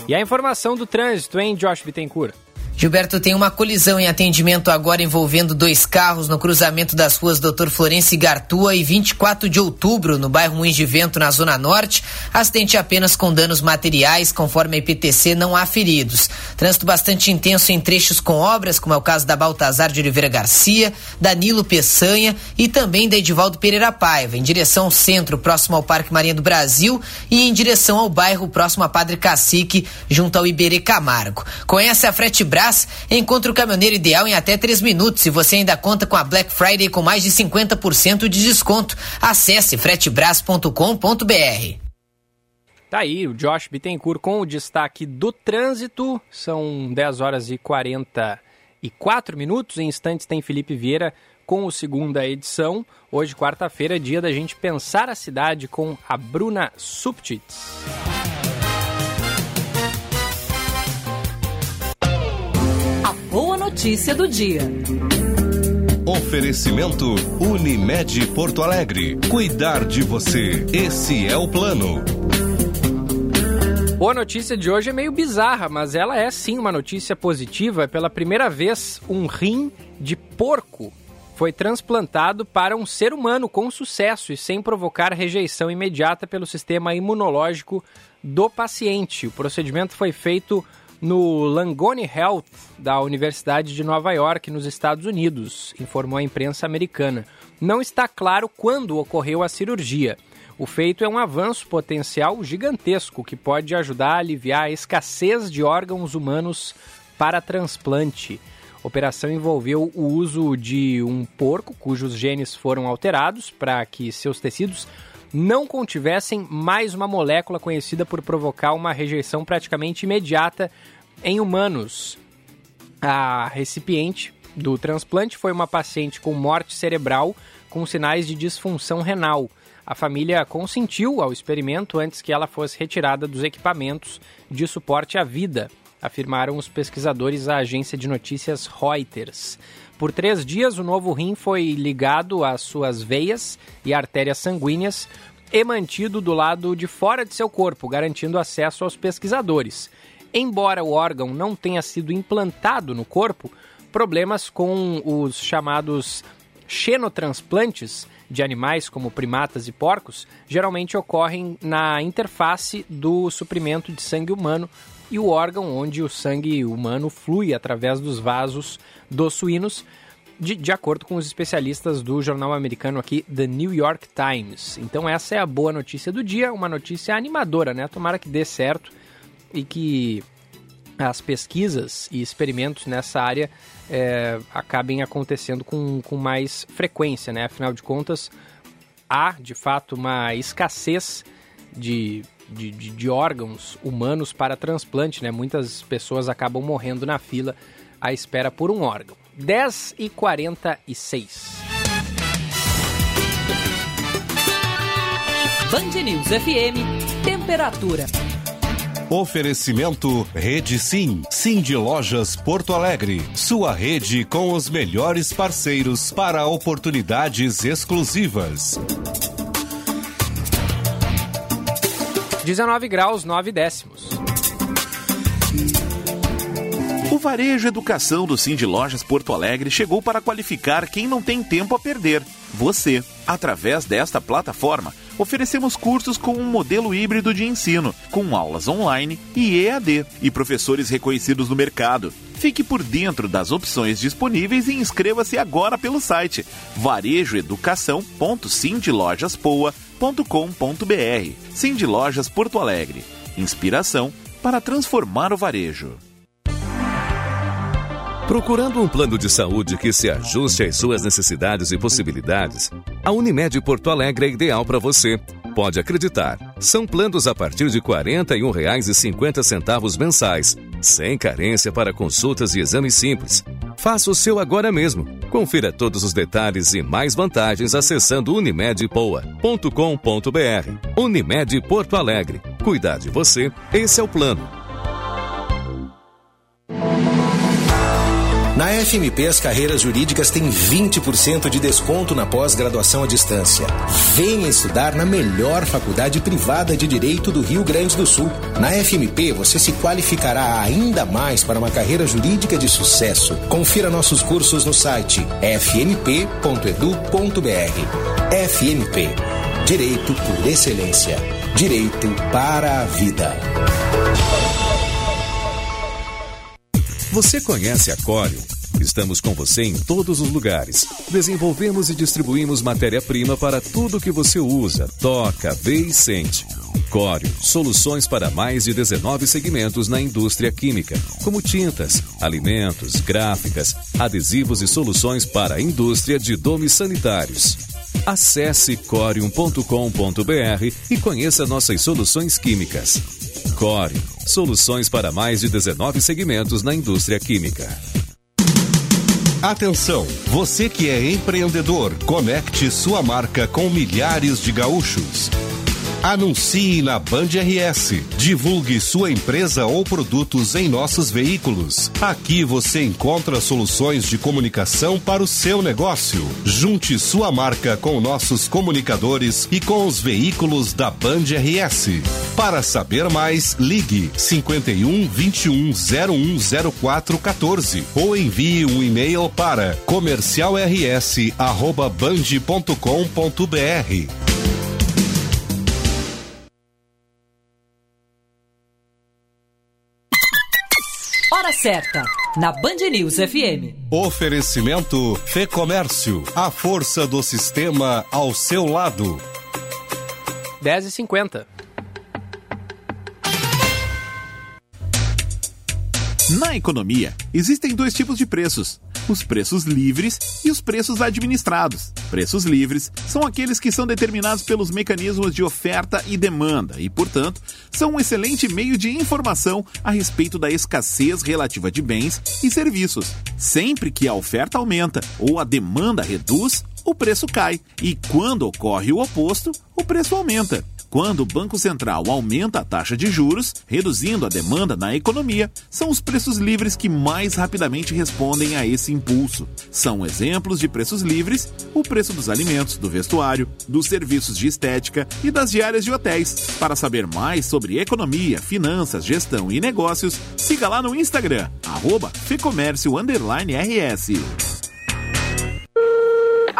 E a informação do trânsito, hein, Josh Bittencourt? Gilberto tem uma colisão em atendimento agora envolvendo dois carros no cruzamento das ruas Doutor Florencio Gartua e 24 de outubro, no bairro Moinhos de Vento, na Zona Norte. Acidente apenas com danos materiais, conforme a IPTC, não há feridos. Trânsito bastante intenso em trechos com obras, como é o caso da Baltazar de Oliveira Garcia, Danilo Peçanha e também da Edivaldo Pereira Paiva, em direção ao centro, próximo ao Parque Marinha do Brasil e em direção ao bairro próximo a Padre Cacique, junto ao Iberê Camargo. Conhece a Frete? Encontre o caminhoneiro ideal em até 3 minutos. Se você ainda conta com a Black Friday com mais de 50% de desconto, acesse fretebras.com.br. Tá aí o Josh Bittencourt com o destaque do trânsito. São 10 horas e 44 minutos. Em instantes tem Felipe Vieira com o segunda edição. Hoje, quarta-feira, é dia da gente pensar a cidade com a Bruna Subtits. Boa notícia do dia. Oferecimento Unimed Porto Alegre. Cuidar de você. Esse é o plano. Boa notícia de hoje é meio bizarra, mas ela é sim uma notícia positiva. Pela primeira vez, um rim de porco foi transplantado para um ser humano com sucesso e sem provocar rejeição imediata pelo sistema imunológico do paciente. O procedimento foi feito no Langone Health da Universidade de Nova York, nos Estados Unidos, informou a imprensa americana. Não está claro quando ocorreu a cirurgia. O feito é um avanço potencial gigantesco que pode ajudar a aliviar a escassez de órgãos humanos para transplante. A operação envolveu o uso de um porco cujos genes foram alterados para que seus tecidos não contivessem mais uma molécula conhecida por provocar uma rejeição praticamente imediata em humanos. A recipiente do transplante foi uma paciente com morte cerebral com sinais de disfunção renal. A família consentiu ao experimento antes que ela fosse retirada dos equipamentos de suporte à vida, afirmaram os pesquisadores à agência de notícias Reuters. Por três dias, o novo rim foi ligado às suas veias e artérias sanguíneas e mantido do lado de fora de seu corpo, garantindo acesso aos pesquisadores. Embora o órgão não tenha sido implantado no corpo, problemas com os chamados xenotransplantes de animais como primatas e porcos geralmente ocorrem na interface do suprimento de sangue humano e o órgão onde o sangue humano flui através dos vasos dos suínos, de, de, acordo com os especialistas do jornal americano aqui, The New York Times. Então essa é a boa notícia do dia, uma notícia animadora, né? Tomara que dê certo e que as pesquisas e experimentos nessa área é, acabem acontecendo com, com mais frequência, né? Afinal de contas, há de fato uma escassez de, de, de, de órgãos humanos para transplante, né? Muitas pessoas acabam morrendo na fila à espera por um órgão. 10 e 46. Band News FM, temperatura. Oferecimento Rede Sim, Sim de Lojas Porto Alegre. Sua rede com os melhores parceiros para oportunidades exclusivas. 19 graus 9 décimos. O Varejo Educação do de Lojas Porto Alegre chegou para qualificar quem não tem tempo a perder. Você, através desta plataforma, oferecemos cursos com um modelo híbrido de ensino, com aulas online e EAD e professores reconhecidos no mercado. Fique por dentro das opções disponíveis e inscreva-se agora pelo site varejoeducação.sindlojaspoa.com.br. Cindy Lojas Porto Alegre. Inspiração para transformar o varejo. Procurando um plano de saúde que se ajuste às suas necessidades e possibilidades, a Unimed Porto Alegre é ideal para você. Pode acreditar. São planos a partir de R$ 41,50 mensais, sem carência para consultas e exames simples. Faça o seu agora mesmo. Confira todos os detalhes e mais vantagens acessando unimedpoa.com.br. Unimed Porto Alegre. Cuidar de você, esse é o plano. Na FMP, as carreiras jurídicas têm 20% de desconto na pós-graduação à distância. Venha estudar na melhor faculdade privada de direito do Rio Grande do Sul. Na FMP, você se qualificará ainda mais para uma carreira jurídica de sucesso. Confira nossos cursos no site fmp.edu.br. FMP Direito por Excelência. Direito para a Vida. Você conhece a Corium? Estamos com você em todos os lugares. Desenvolvemos e distribuímos matéria-prima para tudo que você usa, toca, vê e sente. Corium, soluções para mais de 19 segmentos na indústria química, como tintas, alimentos, gráficas, adesivos e soluções para a indústria de domes sanitários. Acesse corium.com.br e conheça nossas soluções químicas. Core, soluções para mais de 19 segmentos na indústria química. Atenção, você que é empreendedor, conecte sua marca com milhares de gaúchos. Anuncie na Band RS. Divulgue sua empresa ou produtos em nossos veículos. Aqui você encontra soluções de comunicação para o seu negócio. Junte sua marca com nossos comunicadores e com os veículos da Band RS. Para saber mais, ligue 51 21 0104 14 ou envie um e-mail para comercialrs@band.com.br. certa, na Band News FM. Oferecimento Fê Comércio, a força do sistema ao seu lado. 10h50. Na economia, existem dois tipos de preços: os preços livres e os preços administrados. Preços livres são aqueles que são determinados pelos mecanismos de oferta e demanda e, portanto, são um excelente meio de informação a respeito da escassez relativa de bens e serviços. Sempre que a oferta aumenta ou a demanda reduz, o preço cai, e quando ocorre o oposto, o preço aumenta. Quando o Banco Central aumenta a taxa de juros, reduzindo a demanda na economia, são os preços livres que mais rapidamente respondem a esse impulso. São exemplos de preços livres o preço dos alimentos, do vestuário, dos serviços de estética e das diárias de hotéis. Para saber mais sobre economia, finanças, gestão e negócios, siga lá no Instagram, arroba.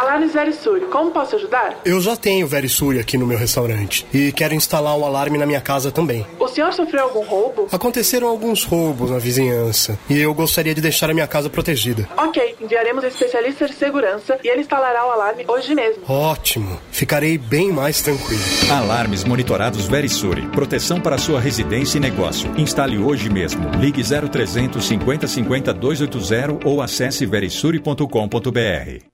Alarmes Verisuri, como posso ajudar? Eu já tenho Verisuri aqui no meu restaurante e quero instalar um alarme na minha casa também. O senhor sofreu algum roubo? Aconteceram alguns roubos na vizinhança e eu gostaria de deixar a minha casa protegida. Ok, enviaremos um especialista de segurança e ele instalará o alarme hoje mesmo. Ótimo, ficarei bem mais tranquilo. Alarmes monitorados Verisuri, proteção para sua residência e negócio. Instale hoje mesmo. Ligue 0300 50 50 280 ou acesse verisuri.com.br.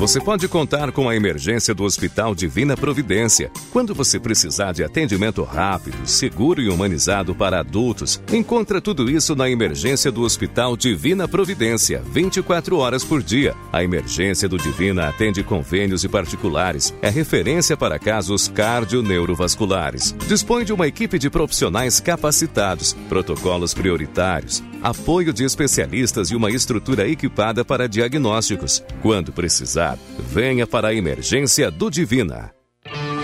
Você pode contar com a emergência do Hospital Divina Providência. Quando você precisar de atendimento rápido, seguro e humanizado para adultos, encontra tudo isso na emergência do Hospital Divina Providência, 24 horas por dia. A emergência do Divina atende convênios e particulares. É referência para casos cardio-neurovasculares. Dispõe de uma equipe de profissionais capacitados, protocolos prioritários, apoio de especialistas e uma estrutura equipada para diagnósticos. Quando precisar, venha para a emergência do Divina.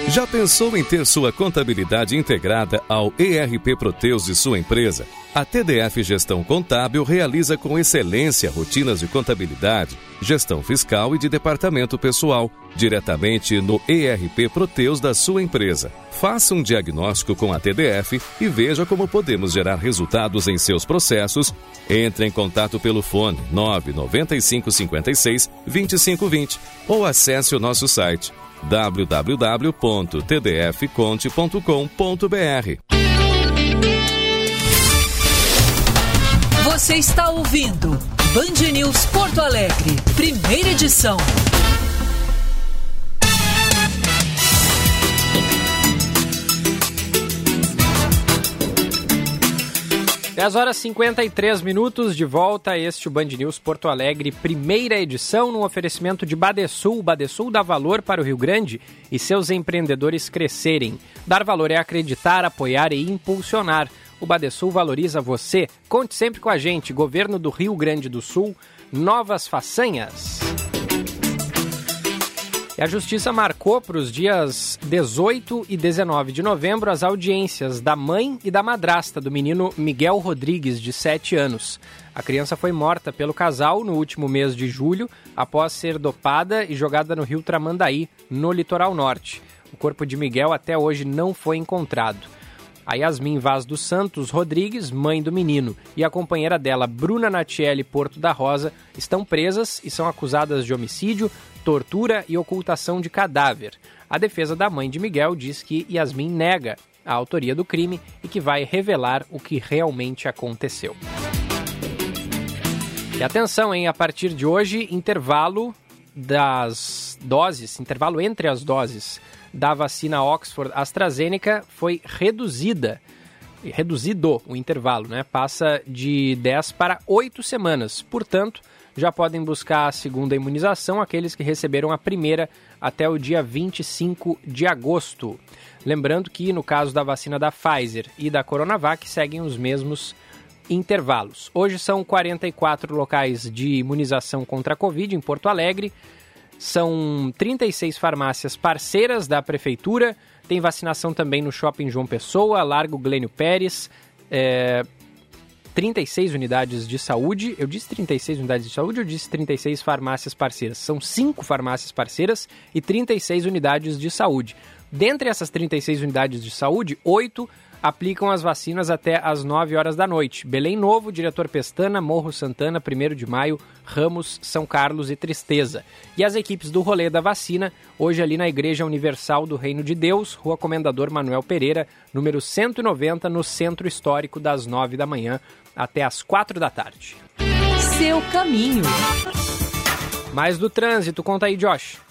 Já pensou em ter sua contabilidade integrada ao ERP Proteus de sua empresa? A TDF Gestão Contábil realiza com excelência rotinas de contabilidade, gestão fiscal e de departamento pessoal, diretamente no ERP Proteus da sua empresa. Faça um diagnóstico com a TDF e veja como podemos gerar resultados em seus processos. Entre em contato pelo fone 995 56 2520 ou acesse o nosso site www.tdfconte.com.br. Você está ouvindo Band News Porto Alegre, primeira edição. Dez horas e 53 minutos, de volta a este Band News Porto Alegre, primeira edição, num oferecimento de Badesul. Badesul dá valor para o Rio Grande e seus empreendedores crescerem. Dar valor é acreditar, apoiar e impulsionar. O Badesul valoriza você. Conte sempre com a gente. Governo do Rio Grande do Sul, novas façanhas. E a Justiça marcou para os dias 18 e 19 de novembro as audiências da mãe e da madrasta do menino Miguel Rodrigues, de 7 anos. A criança foi morta pelo casal no último mês de julho, após ser dopada e jogada no rio Tramandaí, no litoral norte. O corpo de Miguel até hoje não foi encontrado. A Yasmin Vaz dos Santos Rodrigues, mãe do menino, e a companheira dela, Bruna Natiele Porto da Rosa, estão presas e são acusadas de homicídio, tortura e ocultação de cadáver. A defesa da mãe de Miguel diz que Yasmin nega a autoria do crime e que vai revelar o que realmente aconteceu. E atenção, hein? A partir de hoje, intervalo das doses, intervalo entre as doses da vacina Oxford AstraZeneca foi reduzida. Reduzido o intervalo, né? Passa de 10 para 8 semanas. Portanto, já podem buscar a segunda imunização, aqueles que receberam a primeira até o dia 25 de agosto. Lembrando que no caso da vacina da Pfizer e da Coronavac seguem os mesmos intervalos. Hoje são 44 locais de imunização contra a Covid em Porto Alegre. São 36 farmácias parceiras da prefeitura. Tem vacinação também no Shopping João Pessoa, Largo Glênio Pérez, é, 36 unidades de saúde. Eu disse 36 unidades de saúde, eu disse 36 farmácias parceiras. São 5 farmácias parceiras e 36 unidades de saúde. Dentre essas 36 unidades de saúde, 8 aplicam as vacinas até às 9 horas da noite. Belém Novo, Diretor Pestana, Morro Santana, 1 de Maio, Ramos, São Carlos e Tristeza. E as equipes do Rolê da Vacina, hoje ali na Igreja Universal do Reino de Deus, Rua Comendador Manuel Pereira, número 190, no Centro Histórico, das 9 da manhã até às 4 da tarde. Seu caminho. Mais do trânsito, conta aí, Josh.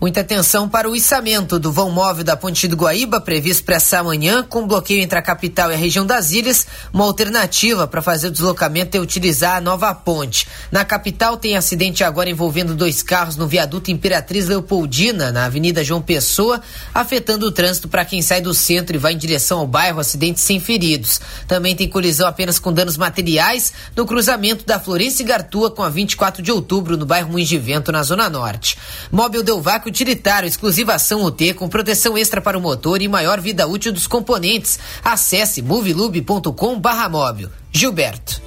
Muita atenção para o içamento do vão móvel da Ponte do Guaíba, previsto para essa manhã, com bloqueio entre a capital e a região das ilhas. Uma alternativa para fazer o deslocamento é utilizar a nova ponte. Na capital tem acidente agora envolvendo dois carros no viaduto Imperatriz Leopoldina, na Avenida João Pessoa, afetando o trânsito para quem sai do centro e vai em direção ao bairro, acidente sem feridos. Também tem colisão apenas com danos materiais no cruzamento da Florença e Gartua com a 24 de outubro, no bairro Moinhos de Vento, na Zona Norte. Móvel Delvac utilitário, exclusivação UT com proteção extra para o motor e maior vida útil dos componentes. Acesse movilube.com barra móvel. Gilberto.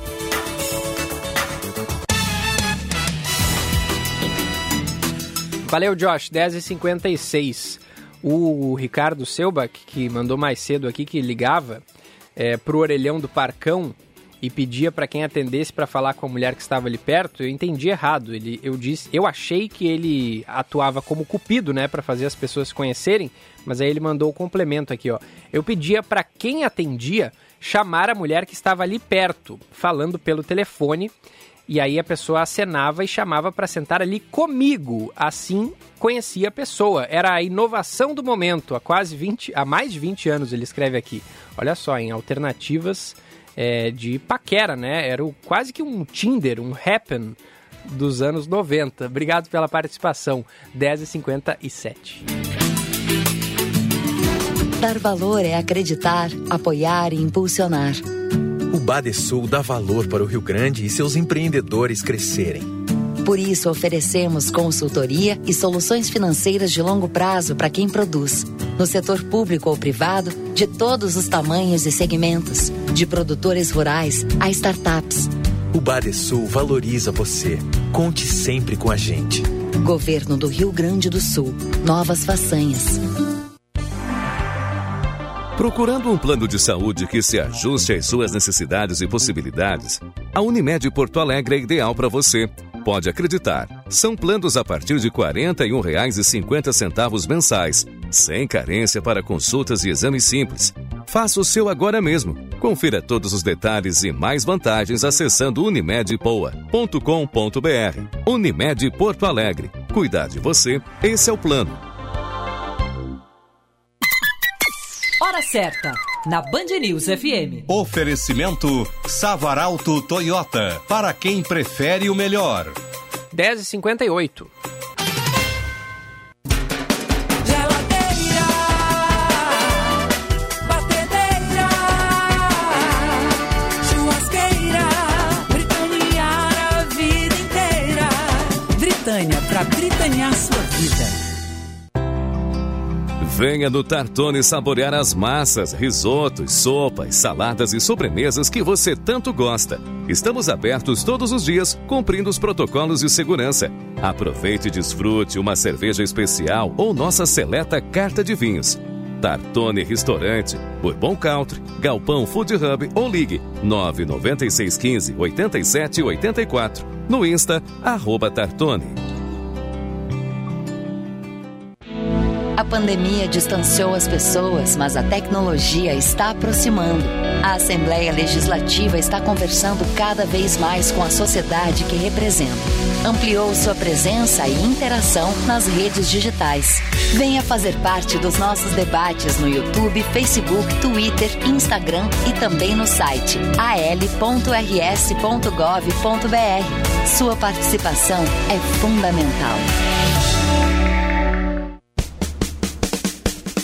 Valeu, Josh. 10h56. O Ricardo Selbach, que mandou mais cedo aqui, que ligava é, pro orelhão do Parcão e pedia para quem atendesse para falar com a mulher que estava ali perto, eu entendi errado. Ele, eu disse, eu achei que ele atuava como cupido, né, para fazer as pessoas se conhecerem, mas aí ele mandou o complemento aqui, ó. Eu pedia para quem atendia chamar a mulher que estava ali perto, falando pelo telefone, e aí a pessoa acenava e chamava para sentar ali comigo. Assim conhecia a pessoa. Era a inovação do momento, há quase 20, há mais de 20 anos ele escreve aqui. Olha só, em alternativas é, de paquera, né? Era o, quase que um Tinder, um Happen dos anos 90. Obrigado pela participação. 10h57. Dar valor é acreditar, apoiar e impulsionar. O Badesul dá valor para o Rio Grande e seus empreendedores crescerem. Por isso, oferecemos consultoria e soluções financeiras de longo prazo para quem produz, no setor público ou privado, de todos os tamanhos e segmentos, de produtores rurais a startups. O Badesul valoriza você. Conte sempre com a gente. Governo do Rio Grande do Sul. Novas façanhas. Procurando um plano de saúde que se ajuste às suas necessidades e possibilidades, a Unimed Porto Alegre é ideal para você pode acreditar. São planos a partir de R$ 41,50 mensais, sem carência para consultas e exames simples. Faça o seu agora mesmo. Confira todos os detalhes e mais vantagens acessando unimedpoa.com.br. Unimed Porto Alegre. Cuidar de você, esse é o plano. Hora certa, na Band News FM. Oferecimento Savaralto Toyota, para quem prefere o melhor. 10 e 58 Venha no Tartone saborear as massas, risotos, sopas, saladas e sobremesas que você tanto gosta. Estamos abertos todos os dias, cumprindo os protocolos de segurança. Aproveite e desfrute uma cerveja especial ou nossa seleta carta de vinhos. Tartone Restaurante, Bourbon Country, Galpão Food Hub ou ligue 99615 8784. No Insta, arroba Tartone. A pandemia distanciou as pessoas, mas a tecnologia está aproximando. A Assembleia Legislativa está conversando cada vez mais com a sociedade que representa. Ampliou sua presença e interação nas redes digitais. Venha fazer parte dos nossos debates no YouTube, Facebook, Twitter, Instagram e também no site al.rs.gov.br. Sua participação é fundamental.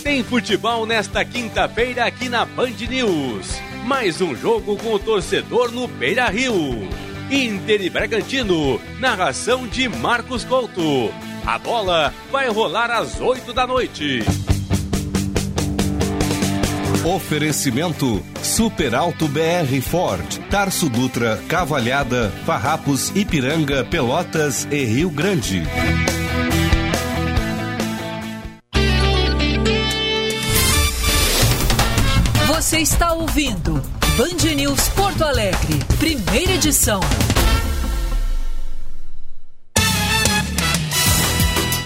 Tem futebol nesta quinta-feira aqui na Band News. Mais um jogo com o torcedor no Beira Rio. Inter e Bragantino, narração de Marcos Couto. A bola vai rolar às 8 da noite. Oferecimento Super Alto BR Ford, Tarso Dutra, Cavalhada, Farrapos, Ipiranga, Pelotas e Rio Grande. Você está ouvindo Band News Porto Alegre, primeira edição.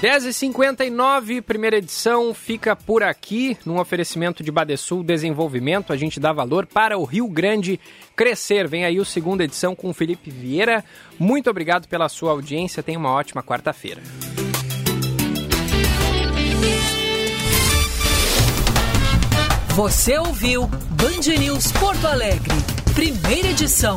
10h59, primeira edição, fica por aqui, num oferecimento de Badesul Desenvolvimento. A gente dá valor para o Rio Grande crescer. Vem aí o segunda edição com o Felipe Vieira. Muito obrigado pela sua audiência. Tenha uma ótima quarta-feira. Você ouviu Band News Porto Alegre, primeira edição.